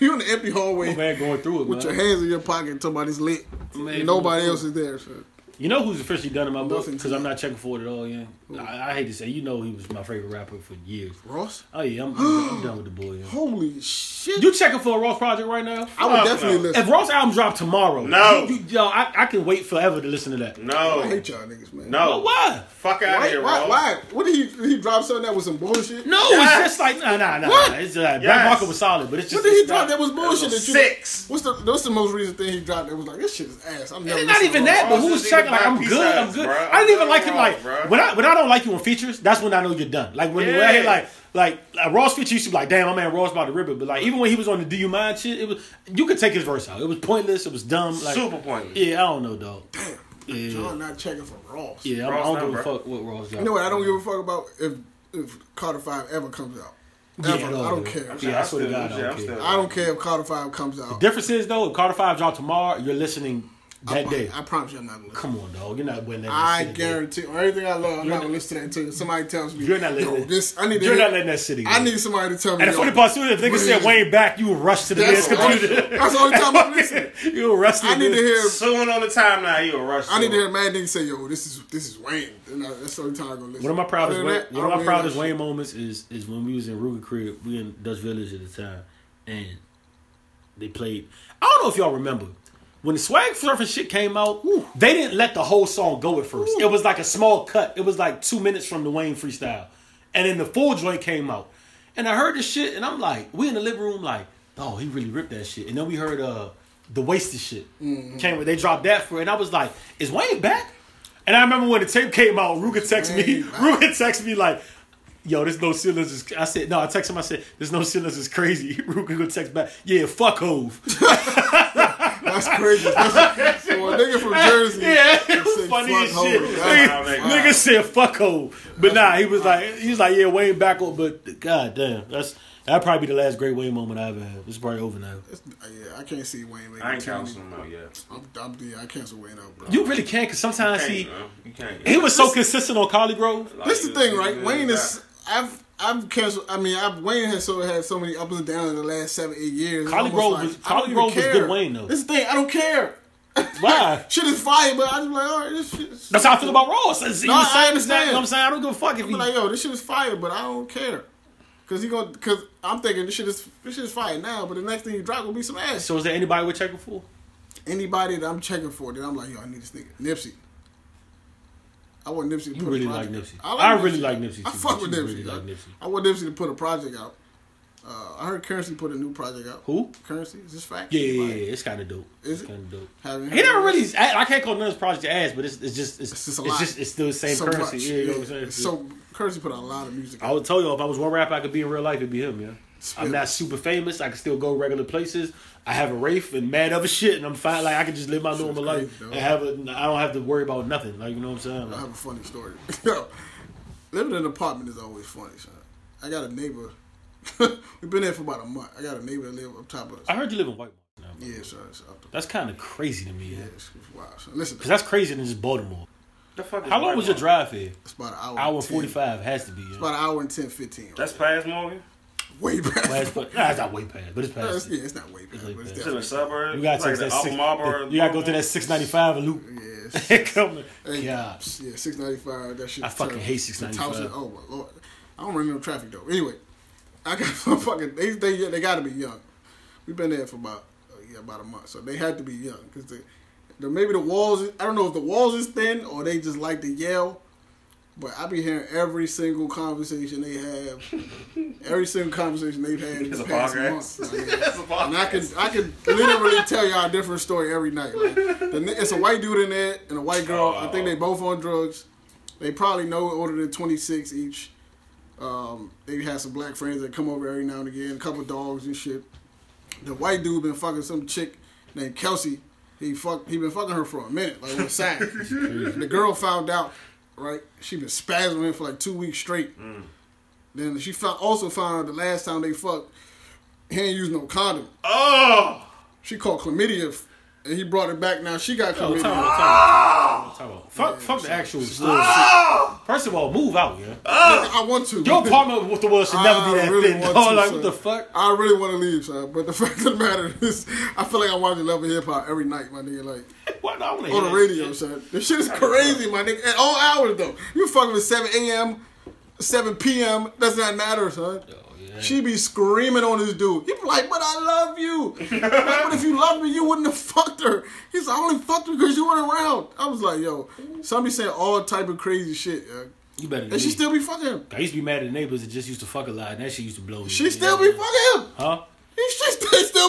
You in the empty hallway Man, going through it, with your hands in your pocket, talking about it's lit. Man, Nobody else is there. So. You know who's officially done in my book? Because I'm not checking for it at all. Yeah, I, I hate to say, you know, he was my favorite rapper for years. Ross, Oh yeah, I'm, I'm, I'm <gasps> done with the boy. Yeah. holy shit! You checking for a Ross project right now? I would Fuck definitely no. listen. If Ross album drop tomorrow, No. you- you- yo, I, I can wait forever to listen to that. No, I hate y'all niggas, man. no, But why? fuck out Why? here, Why? bro. why? What did he? Did he drop something that was some bullshit? No, Yes. it's just like nah, nah, nah. What? It's uh, Black Yes. Market was solid, but it's just What did he it's drop that was bullshit? was That you six. What's the? What's the most recent thing he dropped that was like this shit is ass? I'm never. It's not even that, but Ross who's checking? Like I'm good, I'm good. I didn't even like him. Like when I when I don't like you on features, that's when I know you're done. Like when, when I hear Yeah. like like like Ross feature, used to be like, damn, my man Ross about to rip it. But like even when he was on the Do You Mind shit, it was you could take his verse out. It was pointless. It was dumb. Like Super pointless. yeah, I don't know, dog. Damn, Yeah. John not checking for Ross. Yeah, I'm, I don't give a fuck what Ross got. You know what? I don't give a fuck about if if Carter Five ever comes out. Yeah, no, I don't care. Yeah, I swear to God, I don't I'm care. I don't care if Carter Five comes out. Difference is though, if Carter Five drop tomorrow, you're listening that I, day. I promise you, I'm not gonna listen. Come on, dog. You're not winning that. I shit, guarantee everything I love. I'm You're not not- gonna listen to that until somebody tells me. You're not letting Yo, it- this. I need. You're hear- not letting that city. I need somebody to tell me. And the yo, funny part too, if nigga what said is- Wayne back, you would rush to the That's man's the only- computer. <laughs> that's the only time I listen. <laughs> you would rush to I need to hear. Soon on the timeline, you a rush. I need to to hear mad niggas say, "Yo, this is this is Wayne." That's the only time I go listen. One of my proudest, Wayne, that, one of my proudest Wayne moments is is when we was in Ruger crib. We in Dutch Village at the time, and they played. I don't know if y'all remember when the swag surfing shit came out. They didn't let the whole song go at first. It was like a small cut. It was like two minutes from the Wayne freestyle, and then the full joint came out. And I heard this shit, and I'm like, we in the living room, like, oh, he really ripped that shit. And then we heard uh the wasted shit came. They dropped that for, it, and I was like, is Wayne back? And I remember when the tape came out, Ruka texted me. Ruka texted me like, "Yo, there's no ceilings." Is, I said, "No." I texted him. I said, "There's no ceilings. Is crazy." <laughs> Ruka go text back, "Yeah, fuck Hove." <laughs> <laughs> That's crazy. <laughs> That's, so a nigga from Jersey. yeah, it say was funny as shit. Nigga, wow. nigga said fuck Hove, but nah, he was like, he was like, "Yeah, Wayne back on," but god damn, that's that'd probably be the last great Wayne moment I ever had. It's probably over now. It's- yeah, I can't see Wayne. making I ain't a team. him out yet. I'm, I'm, yeah, I cancel Wayne out, bro. You really can't, cause sometimes Can't, he man. You can't. he was so consistent on ColleGrove. Like, This the thing, right? Wayne is. I've I've canceled. I mean, I've, Wayne has so had so many ups and downs in the last seven eight years. It's ColleGrove like, was- ColleGrove was good Wayne, though. This is thing. I don't care. Why? <laughs> Shit is fire, but I just like, all right, this shit. Is, That's how I feel about Ross. He No, I understand. exactly what I'm saying. I don't give a fuck if I'm he. like, yo, this shit is fire, but I don't care. Cause he gonna, cause I'm thinking this shit is this shit is fire now, but the next thing you drop will be some ass. So is there anybody we're checking for? Anybody that I'm checking for, then I'm like, yo, I need this nigga, Nipsey. I want Nipsey to You put really a like project. Nipsey. out. I really like Nipsey, I too, fuck with Nipsey. really like Nipsey. I want Nipsey to put a project out. Uh, I heard Curren$y put a new project out. Who? Curren$y? Is this fact? Yeah, yeah, yeah. It's kind of dope. Is it? kind of dope. Haven't He never really. I, I can't call none of his project ass, but it's, it's just it's, It's it's, just a just lot. it's still the same so currency. much. Yeah, you know what I'm saying. So Curren$y put out a lot of music. I would tell you if I was one rapper I could be in real life, it'd be him. Yeah, Spit. I'm not super famous. I can still go regular places. I have a Wraith and mad other shit, and I'm fine. Like I can just live my normal crazy, life dog. and have a. I don't have to worry about nothing. Like you know what I'm saying. I have a funny story. <laughs> Yo, living in an apartment is always funny, son. I got a neighbor. <laughs> We've been there for about a month. I got a neighbor that live up top of us. I heard you live in White. Now. Yeah, son. It's That's kind of crazy to me. Yeah, Yeah, it's, it's wild. son. Listen, because that's crazier than just Baltimore. The fuck is How long White was your drive here? it's about an hour. Hour and 10. forty five has to be. Yeah. About an hour and 10, 15. Right? That's past Morgan. Way back. Well, it's, nah, it's not way past, but it's No, it's, yeah, it's not way back, It's but like it's that. It's in the suburbs. You gotta like take that six. Upper Marlboro. You gotta go to that six ninety five and loop. Yeah, <laughs> Coming. Hey, Yeah. yeah, six ninety five. That shit. I fucking terrible. hate 695. Oh my lord, I don't remember no traffic though. Anyway, I got <laughs> some fucking. They they they got to be young. We've been there for about uh, yeah about a month, so they had to be young because the, the maybe the walls. I don't know if the walls is thin or they just like to yell. But I be hearing every single conversation they have, every single conversation they've had in the a past podcast. month. <laughs> Like, and I can I can literally tell y'all a different story every night. Like, the, it's a white dude in there and a white girl. I think they both on drugs. They probably know older than twenty six each. Um, they have some black friends that come over every now and again. A couple dogs and shit. The white dude been fucking some chick named Kelsey. He fuck he been fucking her for a minute, like on the side. the girl found out, right? She been spazzing him for like two weeks straight. Mm. Then she found also found out the last time they fucked, he ain't used no condom. Oh, She caught chlamydia, and he brought it back. Now she got Oh, chlamydia. time out, time out, time out. Fuck, fuck the actual story. First of all, move out, yeah. Ah. I want to. Your apartment with the world should never be I that really thin. want to, like, son. what the fuck? I really want to leave, son. But the <laughs> fact of the matter is, I feel like I'm watching Love and Hip Hop every night, my nigga. Like <laughs> What? I on the radio, shit. son. This shit is crazy, my nigga. At all hours though. You fucking with 7 a.m., 7 p.m. Does not matter, son. Oh, yeah. She be screaming on this dude. He be like, but I love you. but if you loved me, you wouldn't have fucked her. He's like, I only fucked her because you weren't around. I was like, yo, somebody saying all type of crazy shit. You better And she still be fucking him. I used to be mad at the neighbors that just used to fuck a lot, and that shit used to blow me. She still be fucking him. Huh? He she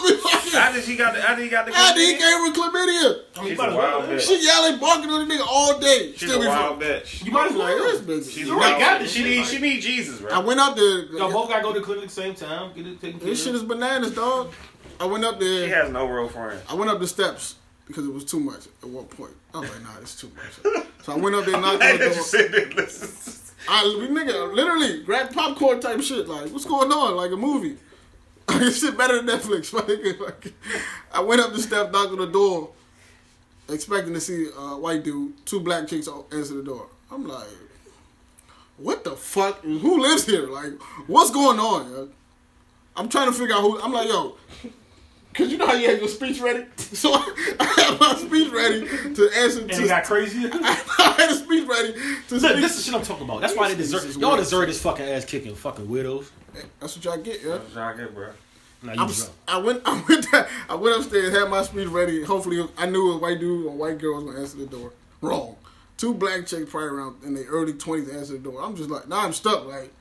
still, still be fucking him. how did she got? The, how did he got the? After he chlamydia? gave her chlamydia. She's a wild bitch. She yelling, barking on the nigga all day. She's still a wild fucking. bitch. You might as Like, well. this bitch. She's a already wild got bitch. She need. She need Jesus, right? I went up there. Y'all both gotta go to the clinic same time. Get it taken care This of. shit is bananas, dog. I went up there. She has no real friends. I went up the steps because it was too much at one point. I was like, nah, it's too much. So I went up there, knocked on the did you door. sit there and listen? I, we nigga, literally, grab popcorn type shit. Like, what's going on? Like a movie. This shit better than Netflix. <laughs> Like, I went up the step, knocked on the door, expecting to see a white dude. Two black chicks answer the door. I'm like, what the fuck? Who lives here? Like, what's going on? I'm trying to figure out who. I'm like, yo, Cause you know how you had your speech ready, so <laughs> I had my speech ready to answer. And To, it got crazy. <laughs> I had a speech ready to Look, speak. this is the shit I'm talking about. That's why they deserve. This Y'all weird. deserve this fucking ass kicking, fucking weirdos. That's what y'all get, yeah. Jacket, bro. Now I, you was, drunk. I went, <laughs> I went, down, I went upstairs, had my speech ready. Hopefully, I knew a white dude or white girl was gonna answer the door. Wrong. Two black chicks probably around in their early twenties answer the door. I'm just like, now I'm stuck. Like,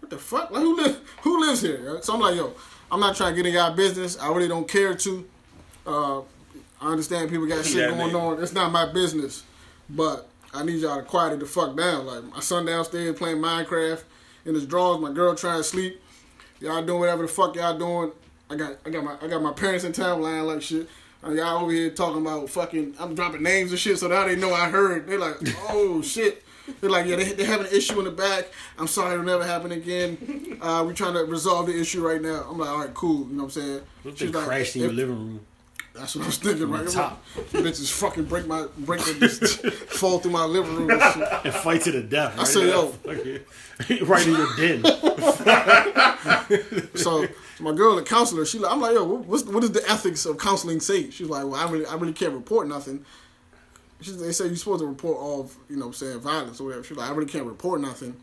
what the fuck? Like, who live, who lives here? yo? So I'm like, yo, I'm not trying to get in y'all business. I really don't care to. Uh, I understand people got <laughs> shit going nigga. on. It's not my business, but I need y'all to quiet it the fuck down. Like my son downstairs playing Minecraft in his drawers. My girl trying to sleep. Y'all doing whatever the fuck y'all doing. I got I got my I got my parents in town lying like shit. And y'all over here talking about fucking I'm dropping names and shit, so now they know I heard. They're like, oh <laughs> shit. They're like, yeah, they, they have an issue in the back. I'm sorry, it'll never happen again. <laughs> Uh, we're trying to resolve the issue right now. I'm like, all right, cool. You know what I'm saying? What they She's like, crashed in your living room? That's what I was thinking, right? top. Bitches fucking break my break the just <laughs> fall through my living room and shit. And fight to the death. Right said, yo. <laughs> yo. right in your den. So my girl, the counselor, she like, I'm like, yo, what's, what does the ethics of counseling say? She's like, well, I really, I really can't report nothing. She, they say you're supposed to report all, you know, I'm saying violence or whatever. She's like, I really can't report nothing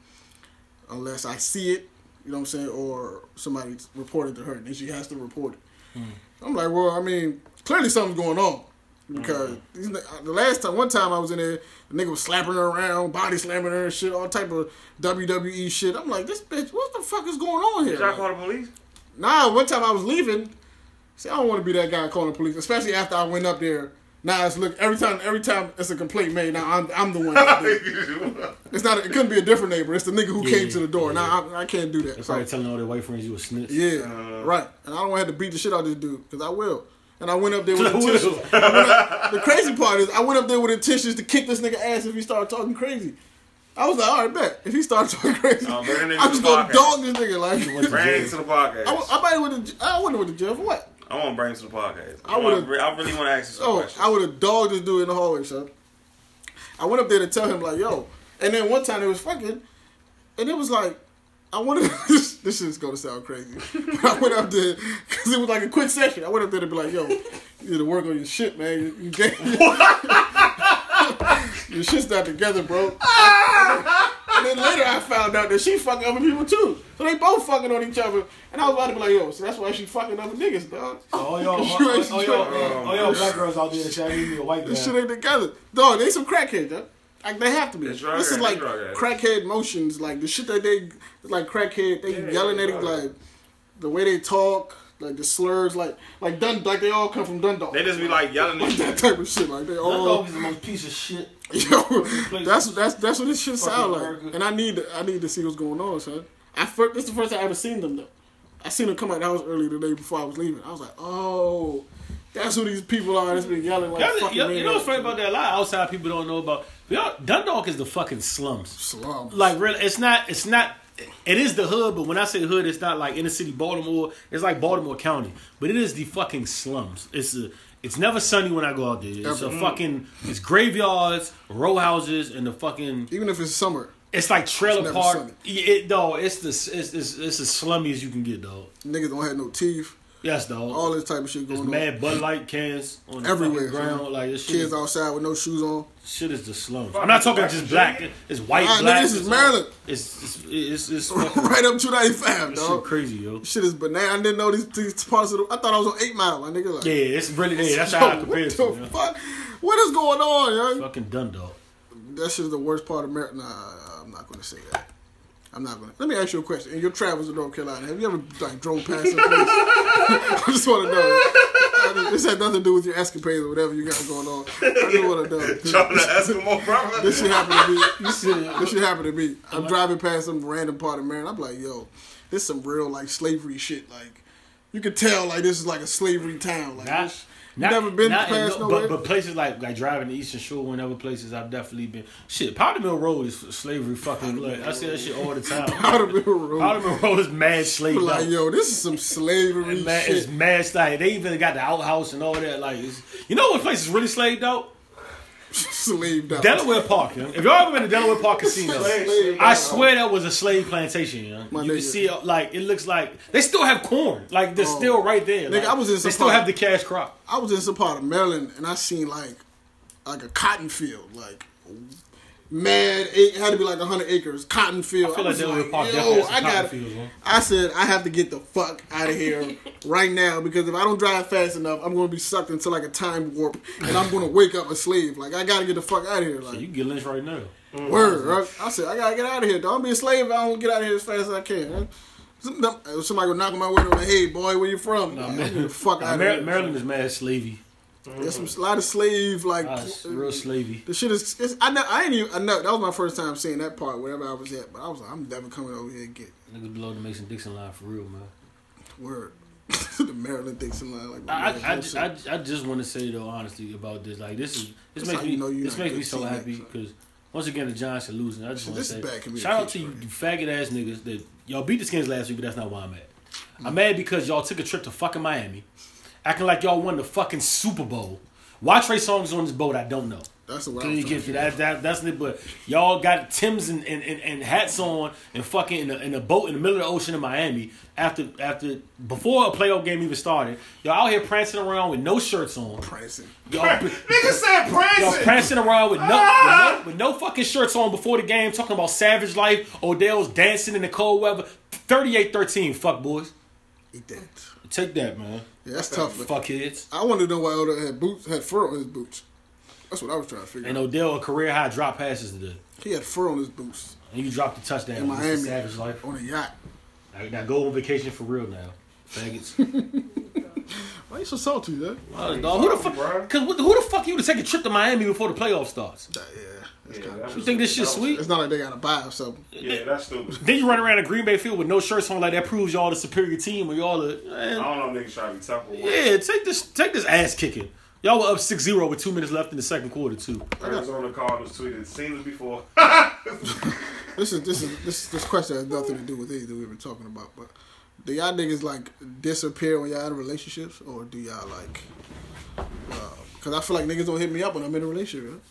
unless I see it, you know what I'm saying, or somebody reported to her, and then she has to report it. Hmm. I'm like, well, I mean, clearly something's going on. Because hmm. ni- the last time, one time I was in there, the nigga was slapping her around, body slamming her and shit, all type of WWE shit. I'm like, this bitch, what the fuck is going on here? Did y'all Like, call the police? Nah, one time I was leaving. See, I don't want to be that guy calling the police, especially after I went up there. Now it's look every time. Every time it's a complaint made. Now I'm I'm the one. <laughs> It's not. It couldn't be a different neighbor. It's the nigga who Yeah, came to the door. yeah. Now I, I can't do that. They're So, probably telling all their white friends you a snitch. yeah, Uh. right. And I don't want to have to beat the shit out of this dude because I will. And I went up there with <laughs> I will. intentions. I went up- the crazy part is I went up there with intentions to kick this nigga ass if he started talking crazy. I was like, all right, bet. If he starts talking crazy, bring him to I'm just gonna dog this nigga like. Bring him to the podcast. I, I might went to. I went to jail for what? I want to bring him to the podcast. I I, would've- I really want to ask you some Oh, questions. I would have dogged this dude in the hallway, son. I went up there to tell him like, yo. And then one time it was fucking, and it was like, I wanted <laughs> this. This shit's gonna sound crazy. But <laughs> I went up there because it was like a quick session. I went up there to be like, yo, you need to work on your shit, man. You, you get, <laughs> your shit's not together, bro. And then later I found out that she fucking other people too. So they both fucking on each other. And I was about to be like, yo, so that's why she fucking other niggas, dog. Oh, yo, You oh, ain't oh, yo, straight. oh, yo, black girls out there that say I need me a white guy. This shit ain't together. Dog, they some crackheads, huh? Like they have to be. It's drug This is like it's crackhead motions, like the shit that they like crackhead. They Yeah, yelling at yeah, it, drug like the way they talk, like the slurs, like like Dun, like they all come from Dundalk. they just be like yelling at you. that type of shit, like they all. dog is the most piece of shit. <laughs> Yo, that's that's that's what this shit sound like. America. And I need to, I need to see what's going on, son. I first, this is the first time I ever seen them though. I seen them come out the house early the day before I was leaving. I was like, oh, that's who these people are. That's been yelling like Y'all- fucking y'all- you know what's funny about that? A lot of outside people don't know about. Y'all, Dundalk is the fucking slums. Slums. Like really, it's not. It's not. It is the hood, but when I say hood, it's not like inner city Baltimore. It's like Baltimore County, but it is the fucking slums. It's a. It's never sunny when I go out there. It's a fucking. It's graveyards, row houses, and the fucking. Even if it's summer, It's like trailer never park. sunny. Yeah, It, dog, it's the it's, it's it's as slummy as you can get, dog. niggas don't have no teeth. Yes, dog. All this type of shit There's going on. mad Bud Light cans on the Everywhere, ground. son. Like this shit, Kids is, outside with no shoes on. shit is the slums. I'm not talking just black. It's white, Nah, nigga, black. this is Maryland. It's it's it's, it's <laughs> right up 295, this shit dog. crazy, yo. Shit is banana. I didn't know these, these parts of the. I thought I was on 8 Mile, my nigga. Like, Yeah, it's really there. That's <laughs> yo, how I what compare it the to. yo. fuck? What is going on, yo? Fucking Dundalk. That shit is the worst part of Maryland. Nah, I'm not going to say that. I'm not going to. Let me ask you a question. In your travels to North Carolina, have you ever like drove past some place? <laughs> I just want to know. This had nothing to do with your escapades or whatever you got going on. I just want to know. <laughs> Trying to Eskimo brother. This shit happened to me. You see, this shit happened to me. I'm driving past some random part of Maryland. I'm like, yo, this some real like slavery shit. Like, you could tell like this is like a slavery town. Like, Not, this, you not, never been not past no- nowhere. but, but places like like driving the Eastern Shore and other places I've definitely been. Shit, Powder Mill Road is slavery fucking blood. I say that shit all the time. <laughs> Powder Mill Road. Powder Mill Road is mad <laughs> slave. like, yo, this is some slavery It's mad, it's mad like they even got the outhouse and all that. Like, it's, you know what place is really slaved out? Slaved out. Delaware Park. yo. If y'all ever been to Delaware Park Casino, I swear that was a slave plantation. yo. My you can nigga. see uh, like it looks like they still have corn. Like they're still right there. Nigga, Like, I was in They some still part- have the cash crop. I was in some part of Maryland and I seen like like a cotton field, like mad. It had to be like hundred acres, cotton field. I feel like was Delaware Park yo, definitely I cotton got. fields. I said I have to get the fuck out of here <laughs> right now because if I don't drive fast enough, I'm going to be sucked into like a time warp and I'm going to wake up a slave. Like I got to get the fuck out of here. Like You can get lynched right now. Mm-hmm. Word. right? I said, I gotta get out of here. Don't be a slave if I don't get out of here as fast as I can. Right? Some- them- Somebody go knock on my window like, hey, boy, where you from? Nah, Nah, man. Get the fuck Nah, out Mar- of here. Maryland is mad slavey. There's some, mm-hmm. a lot of slave, like, it's real uh, slavey. the shit is, it's, I, know, I ain't even, I know, that was my first time seeing that part, wherever I was at, but I was like, I'm never coming over here and get Niggas below the Mason Dixon line for real, man. word. <laughs> the Maryland Dixon line. Like, I, I, I. I, I just want to say though honestly about this. Like this is this That's makes me you know this makes me so happy because once again the Giants are losing. I just want to say shout out to you, you faggot ass niggas that y'all beat the Skins last week, but that's not why I'm mad. I'm mad because y'all took a trip to fucking Miami, acting like y'all won the fucking Super Bowl. Why Trey Songz on this boat? I don't know. That's Till was you get to that, that that's it. But y'all got Tim's and, and, and, and hats on and fucking in a, in a boat in the middle of the ocean in Miami after after before a playoff game even started. Y'all out here prancing around with no shirts on. prancing. Y'all, <laughs> Nigga said prancing. y'all prancing. prancing around with no, Ah! with no with no fucking shirts on before the game, talking about savage life. Odell's dancing in the cold weather. 38-13, fuck boys. Eat that. Take that, man. Yeah, that's tough. Man. Fuck kids. I wanted to know why Odell had boots, had fur on his boots. That's what I was trying to figure And out. Odell a career high drop passes today. He had fur on his boots And you dropped the touchdown. in This Miami is savage life. on a yacht. Now, now go on vacation for real now, faggots. <laughs> Why you so salty, man? Uh, dog, who the fuck? Bruh. Cause who the fuck you to take a trip to Miami before the playoff starts? Yeah, that's Yeah, kind of. You think this shit sweet? It's not like they got to buy or something. Yeah, that's stupid. <laughs> Then you run around a Green Bay field with no shirts on, like that proves y'all the superior team, or y'all the I don't know niggas try to be tough yeah. Take this, take this ass kicking. Y'all were up 6-0 with two minutes left in the second quarter too. Arizona Cardinals tweeted, seen this before. <laughs> This is this is this this question has nothing to do with anything we've been talking about. But do y'all niggas like disappear when y'all in relationships, or do y'all like? Uh, because I feel like niggas don't hit me up when I'm in a relationship. man.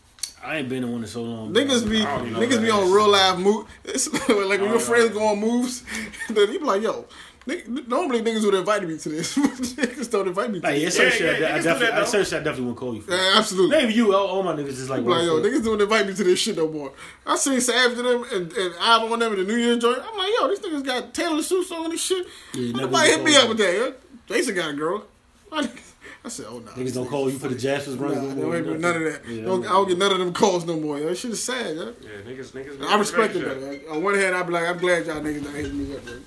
I ain't been in one in so long. Niggas be I don't know niggas be that. on real live move. <laughs> Like when your friends that. go on moves, <laughs> then you be like, yo. nigga- Normally niggas would invite me to this. <laughs> niggas don't invite me to Like, this. certain Yeah, shit, yeah, I, I definitely, that, I, though. I definitely won't call you for. Yeah, absolutely. Maybe you, all, all my niggas is like, Like, yo, niggas don't invite me to this shit no more. I seen Savage to them and, and album on them in the New Year's joint. I'm like, yo, these niggas got Taylor Swift on this shit. Yeah, Nobody hit me up with that. Yeah? Jason got a girl. I said, oh no. Niggas don't call you for the Jaspers Nah, runs. no more, don't hit me nothing. none of that. Yeah, don't, I don't get none of them calls no more. That shit is sad. Yeah? yeah, niggas, niggas. I respect it though. man. On one hand, I be like, I'm glad y'all niggas don't hitting me up. Man.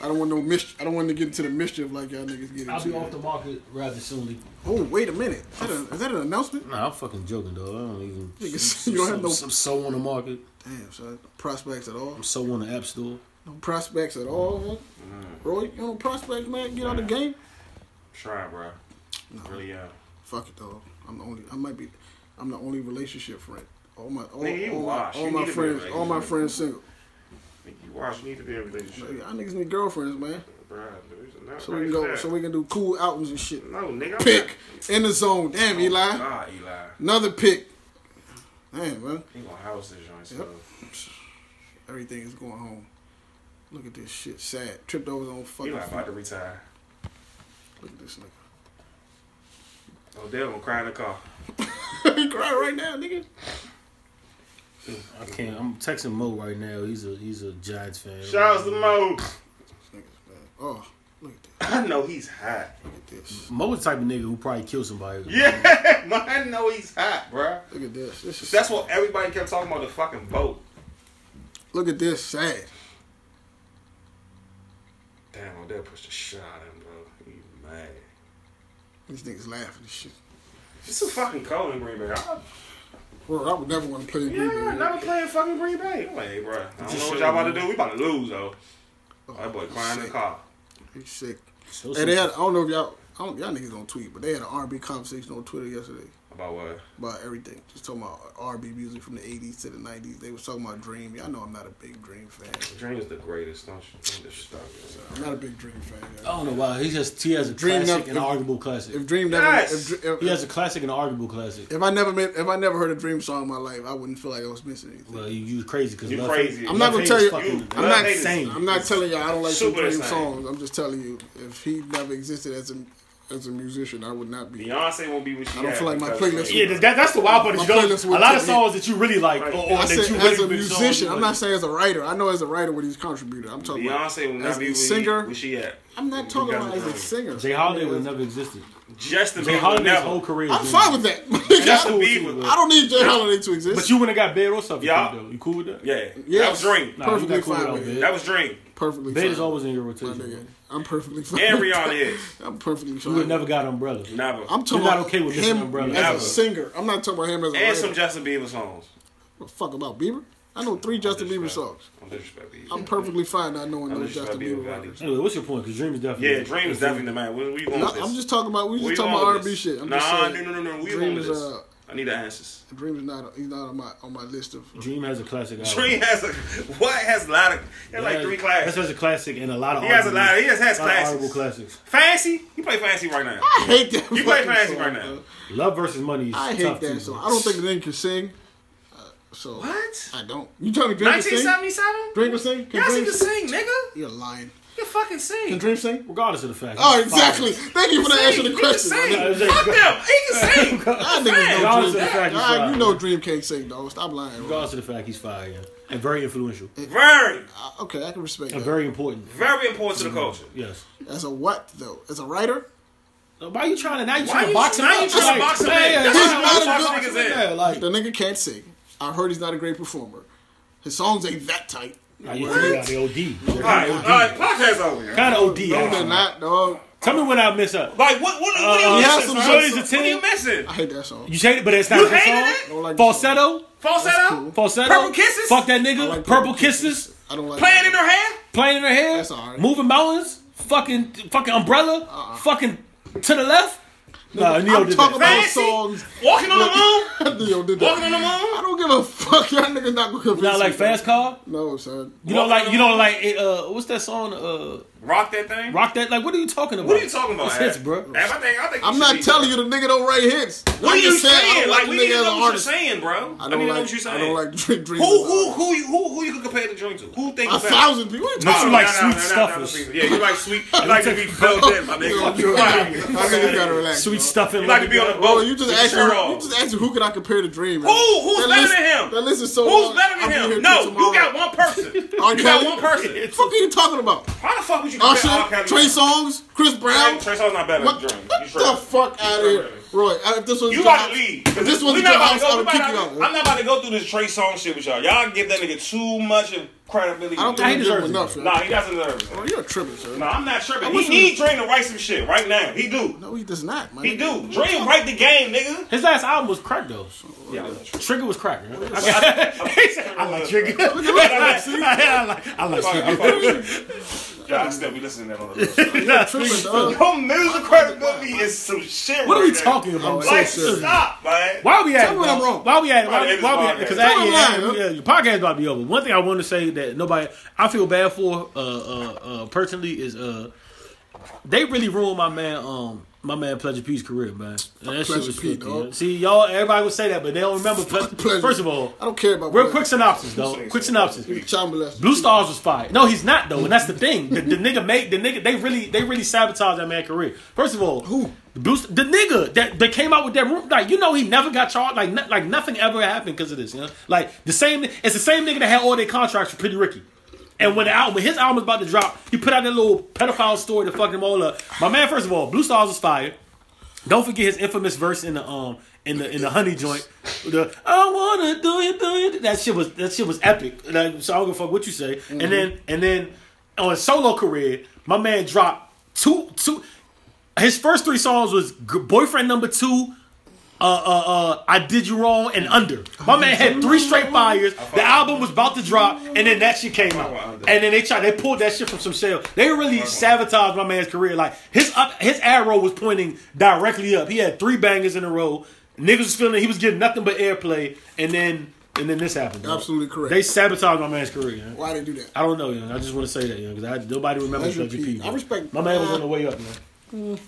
I don't want no mis- I don't want to get into the mischief like y'all niggas get into. I'll be off the market rather soonly. Oh, wait a minute. Is that, a, is that an announcement? Nah, I'm fucking joking, dog. I don't even. Niggas, I'm, <laughs> you don't have I'm, no- I'm so on the market. Damn, son. Prospects at all? I'm so on the app store. No prospects at all, man. Mm. Roy, you know prospects, man. Get out of the game. Try, bro. Really, yeah. Fuck it, though. I'm the only. I might be. I'm the only relationship friend. All my, all, Nigga, you all, my, all my need to be in a friends, all my friends single. Nigga, You watch, you need to be in a relationship. Y'all niggas need girlfriends, man. Bruh, dude, So we can go. that. So we can do cool outings and shit. No, nigga. I'm Pick in the zone. Damn, not- Eli. Nah, Eli. Another pick. Damn, man. He gonna house this joint, so. Everything is going home. Look at this shit. Sad. Tripped over his own fucking Eli about to retire. Look at this nigga. Odell gonna cry in the car. <laughs> he crying right now, nigga. I can't. I'm texting Mo right now. He's a he's a Giants fan. Shout out to Mo. Oh, look at this. I know he's hot. Look at this. Mo the type of nigga who probably kill somebody. Yeah, <laughs> man, I know he's hot, bro. Look at this. This is. That's what everybody kept talking about the fucking boat. Look at this. Sad. Damn, Odell pushed a shot eh at him, bro. He mad. These niggas laughing and shit. It's too fucking cold in Green Bay. I, Bro, I would never want to play in Green yeah, Bay. never playing fucking Green Bay. I'm like, hey, bro, I don't know what y'all about to do. We about to lose though. Oh, that boy crying in the car. He's sick. So Hey, they had. I don't know if y'all. I don't, y'all niggas don't tweet, but they had an R&B conversation on Twitter yesterday About what? about everything. Just talking about R&B music from the '80s to the '90s. They was talking about Dream. Y'all know I'm not a big Dream fan. Dream is the greatest. Don't you? Don't disrespect me. I'm not a big Dream fan. I don't know why. He just he has a Dream classic never- and if- arguable classic. If Dream never, Yes! if, if, he has a classic and an arguable classic. if I never met, if I never heard a Dream song in my life, I wouldn't feel like I was missing anything. Well, you, you crazy because You crazy. I'm not gonna tell you- You- I'm not Hate saying- I'm not telling y'all I don't like some Super the Dream same. songs. I'm just telling you if he never existed as a as a musician, I would not be. Beyonce won't be what she I don't feel like my playlist Yeah, that, that's the wild part. My is You don't, playlist a lot of songs that you really like, or, or that you really as a musician. I'm not saying as a writer. I know as a writer what he's contributed. I'm talking about Beyonce will as not be a where, singer. He, where she at. I'm not talking about as a singer. J. Holiday would never existed. Justin Jay Bieber Holiday's whole career. I'm fine with that. Justin I, Bieber. I don't need J. Holiday to exist. But you wouldn't have got bed or something. Yeah. though. You cool with that? Yeah, Yes. that was Dream. Perfectly fine with bed. it. That was Dream. Perfectly Bed fine. is always in your My rotation. nigga. I'm perfectly fine. And with Rihanna that. is. I'm perfectly fine. You would never got umbrella. Never. I'm talking You're not okay with him Umbrella. as Never. a singer. I'm not talking about him as a and writer. some Justin Bieber songs. What the fuck about Bieber? I know three Justin Bieber songs. I'm disrespect Bieber. I'm perfectly fine not knowing I'm no disrespect Justin Bieber Bieber records. Anyway, what's your point? Because Dream is definitely. Yeah, Dream is definitely the man. Where, where you going No, this? I'm just talking about we just you talking about R&B this? shit. I'm nah, just saying. no, no, no, no. Where you Dream going is this? uh, I need the answers. Dream is not he's not on my on my list of. Dream has a classic album. Dream has a what has a lot of he has like Yeah, three That's classics. has a classic and a lot of. He has a honorable- lot. He just has lot of classics. classics. Fancy? You play fancy right now. I hate that. You play fancy song, right now. bro. Love versus Money is I hate tough that too, song. I don't think the nigga can sing. Uh, so What? I don't. You telling me Dream can sing? 1977? Dream can sing? Can Yes, he Dream can sing, nigga. You're lying. You can fucking Can. Dream sing? Regardless of the fact. Oh, he's fire. exactly. Thank you for that answer Sing. the question. sing. my nigga. Fuck them. He can sing. Y'all niggas know Dream. of fact he's Y'all- fire. you know Dream can't sing, though. Stop lying. Regardless of the fact he's fire, yeah. and very influential, Very, Uh, okay, I can respect and that. very important. very important to the culture. Yes. As a what though? As a writer? Why are you trying to now? You Why trying to box him now up? you trying to box him yeah, in? yeah, That's yeah, why yeah, you yeah, box yeah, in. Like, The nigga can't sing. I heard he's not a great performer. His songs ain't that tight. Nah, you yeah, they OD. They're All right, kind of OD. podcast over. Kind of OD. No, they're actually. not, dog. Tell me when I miss up. Like, what, what, what Uh, are you he missing, some son? shorties a What are you 10? missing? I hate that song. You hate it, but it's not You a hated song. it? Don't like the Falsetto. Falsetto? cool. Falsetto. Purple Kisses? Fuck that nigga. I like Purple Purple kisses. I don't like Playing that. in her hair? Playing in her hair. That's alright. Moving mountains. Fucking fucking umbrella. Fucking to the left. Nah, Ne-Yo I'm did talking that. about Fancy? songs. Walking on the moon? <laughs> Ne-Yo did Walking on the moon. I don't give a fuck. Y'all niggas not gonna convince You not like me. fast car? No, son. You don't like you don't like it, uh what's that song? Uh Rock that thing? Rock that like what are you talking about? What are you talking about, What's hits, bro? Ab, I think, I think I'm not be- telling you the nigga don't write hits. What I'm are you just saying, I saying? don't Like, like we need to nigga as know an what you're artist. saying, bro. I I don't need to know like. what you're saying. I don't like Dream. Dream Who, who, who, you- who, who you could compare the drink to? Who think A is thousand people. What you But talking you No, like sweet no, no, no, stuffers. Yeah, you like sweet. You like to be filled in, my nigga. about? You like- I niggas gotta relax. Sweet bro. stuffing. You like to be on the Bro, boat. you just with asked me. You just asked me who can I compare to Dream? Who? Who's better than him? That list is so. Who's better than him? No, you got one person. You got one person. Fuck are you talking about? How the fuck would you. Usher? Trey Songz, Chris Brown. Trey Songz not better What, than what the fuck out of here, Roy? If this was You your about house- to leave. If this was We your not about house, to I go- would we kick about you out. I'm not about to go through this Trey Songz shit with y'all. Y'all give that nigga too much of credibility. I don't Nah, he think you give deserves it. enough. yo. Nah, he doesn't deserve it. Bro, you're tripping, sir. No, I'm not tripping. He wish need we- Dream to write some shit right now. He do. No, he does not. My He do. Dream write the game, nigga. His last album was crack though. Yeah, I'm not tripping. Trigga was crack. Man. <laughs> He said, I like Trigga. I like <laughs> I like I Trigga. fuck- Yeah, I still be listening to that on the You're tripping. <laughs> Your music credibility is some shit. What are right we there. Talking about? so Like, serious. stop, man. Why are we at? Tell it, me when I'm wrong. Why are we at? it? Why, Right, why, we podcast. at? Because Tell yeah, yeah, your podcast about to be over. One thing I want to say that nobody, I feel bad for, uh, uh, uh, personally is uh, they really ruined my man, um, my man Pleasure P's career, man. And that shit Pleasure was P, filthy, dog. See, y'all, everybody would say that, but they don't remember. Ple- Pleasure. First of all, I don't care about real quick synopsis, though. Quick synopsis. Bluestars was fired. No, he's not though, and that's the <laughs> thing. The, the nigga made the nigga. They really they really sabotaged that man's career. First of all, Who? The Blue, the nigga that, that came out with that room, like you know, he never got charged. Like no, like nothing ever happened because of this. You know, like the same. It's the same nigga that had all their contracts for Pretty Ricky. And when the album, when his album was about to drop, he put out that little pedophile story to fuck them all up. My man, first of all, Bluestars was fire. Don't forget his infamous verse in the um in the in the honey joint. The I wanna do it, do it. That shit was that shit was epic. Like, so I don't give a fuck what you say. And then and then on his solo career, my man dropped two two. His first three songs was boyfriend number two. Uh, uh, uh, I did you wrong and under. My man had three straight fires. The album was about to drop, and then that shit came out. And then they tried, they pulled that shit from some shell. They really sabotaged my man's career. Like his up, his arrow was pointing directly up. He had three bangers in a row. Niggas was feeling he was getting nothing but airplay, and then and then this happened. dog. Absolutely correct. They sabotaged my man's career. man. Why they do that? I don't know, you know. I just want to say that, you know, because nobody remembers Pleasure Pleasure P. P. I man. respect- My man was on the way up, man.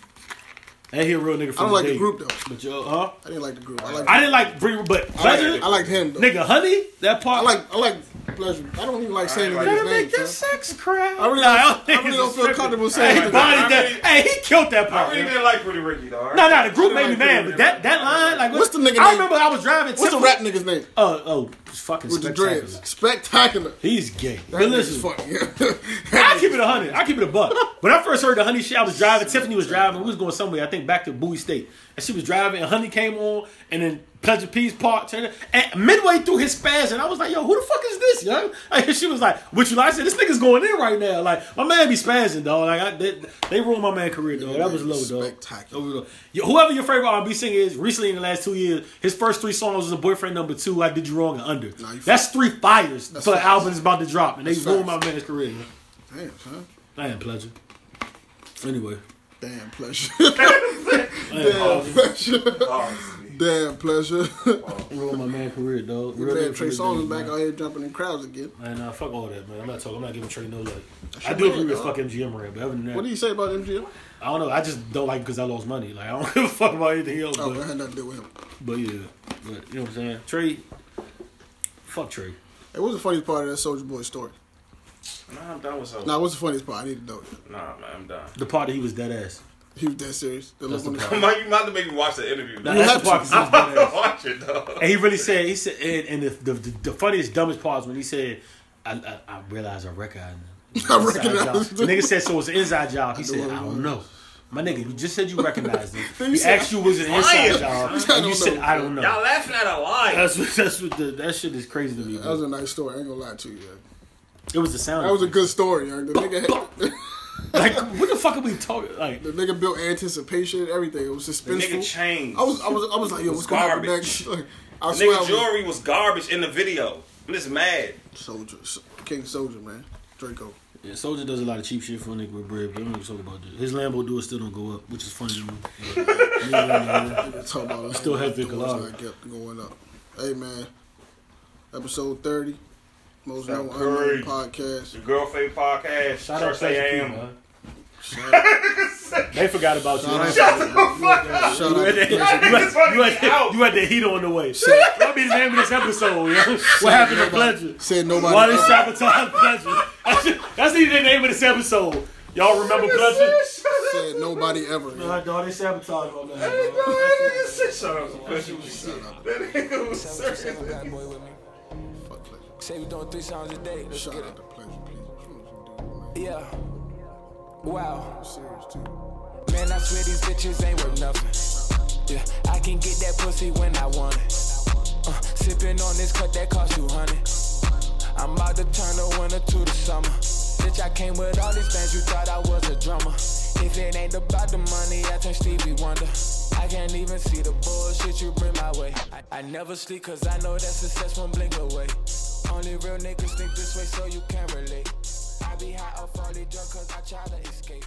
And he a real nigga I from don't like day. the group though. But yo, huh? I didn't like the group. I like. I didn't like Bree, but Pleasure, I liked him though. nigga, honey, that part. I like. I like pleasure. I don't even like saying I his ain't Gotta name. make that sex cry. I really Nah, don't- think I really don't feel stripper. comfortable saying Hey, it. he bodied I that. Hey, he killed that I part. really didn't like Pretty Ricky, though. No, no, the group I made me mad, but that that line, like, What's the nigga name? I remember I was driving. What's the rap nigga's name? Uh, oh, oh, fucking With the spectacular. dreads. Spectacular. He's gay. That But listen. <laughs> I keep it a hundred. I keep it a buck. When I first heard the honey shit, I was driving. Tiffany was driving. We was going somewhere. I think back to Bowie State, and she was driving. And honey came on, and then Pleasure Peace Park. turned- And midway through his spaz, and I was like, "Yo, who the fuck is this, yo?" <laughs> And she was like, "What you like?" I said, "This nigga's going in right now. Like my man be spazzing, dog. Like I, they, they ruined my man career, dog. That was low, dog. Spectacular. Yo, whoever your favorite R&B singer is, recently in the last two years, his first three songs was a boyfriend number two. I did you wrong and under. Nah, That's three fires That's for facts. album that's about to drop, and they That's ruined my man's career. Man. Damn, son. I had pleasure. Anyway, Damn pleasure. I <laughs> Damn pleasure. Damn pleasure. ruined my man career, dog. Man, Real Trey nigga Songz career, is back man. out here jumping in crowds again. Man, nah, fuck all that, man. I'm not talking. I'm not giving Trey no like. I do man, agree with dog. fuck MGM rap, but other than that, What do you say about MGM? I don't know. I just don't like because I lost money. Like I don't <laughs> give a fuck about anything else. Oh, but, that had nothing to do with him. but yeah, but you know what I'm saying. Trey, fuck Trey. It was the funniest part of that Soulja Boy story? Nah, I'm done with so. Nah, what's the funniest part? I need to know. Nah, man, I'm done. The part that he was dead ass. He was dead serious. The That's the his part. Come on, you about to make me watch the interview. Nah, You that's have the part to. 'cause he was I'm dead gonna watch it, though. And he really said, he said, and, and the, the, the, the funniest, dumbest part was when he said, I, I, I realized I recognized him. <laughs> I recognize The nigga said, so it's an inside job. He know said, I don't know. My nigga, you just said you recognized him. <laughs> You He said, asked you was it an lying. inside job, <laughs> and don't you said, know. I don't know. Y'all laughing at a lie. That's what, that's what the, that shit is crazy to me. That was a nice story. I ain't gonna lie to you. Man. It was the sound. That was a good story. Young. The nigga, had, <laughs> like, what the fuck are we talking? Like, the nigga built anticipation. Everything. It was The suspenseful. nigga changed. I was, I was, I was like, yo, what's gonna happen Garbage. next? <laughs> Like, I The swear, I nigga was, jewelry was garbage in the video. I'm just mad. Soulja, King Soulja, man, Draco. yeah, Soulja does a lot of cheap shit for a nigga with bread, but I'm not talk about that. His Lambo doors still don't go up, which is funny to me. But, yeah, man. Talk about Still have doors Vicolato. not kept going up. Hey man, episode thirty, most Steph known Curry. podcast. The Girl Fade Podcast. Shout out Church I Pleasure P, am. man. <laughs> They forgot about you. Shout out- Shout shout You out had, to that, you, Pleasure. had, you, had, you had the heat on the way. That'll be the name of this episode, yo. What happened to Pleasure? Said nobody. Why they ever- sabotage Pleasure? That's, that's even the name of this episode. Y'all remember Pleasure? Said nobody ever. Nah, Yeah. dog, they sabotage my man. That bro. nigga said, Shut up. Shout out. That nigga was Say serious. Say we doing three songs a day. Let's Shout get out it. to pleasure, please. You know what you do, Yeah. Wow. man. Serious too. Man, I swear these bitches ain't worth nothing. Yeah, I can get that pussy when I want it. Uh, sipping on this cut that cost you honey. I'm about to turn the winter to the summer. Bitch, I came with all these bands, you thought I was a drummer. If it ain't about the money, I turn Stevie Wonder. I can't even see the bullshit you bring my way. I, I never sleep cause I know that success won't blink away. Only real niggas think this way so you can relate. I be high off all the drugs cause I try to escape.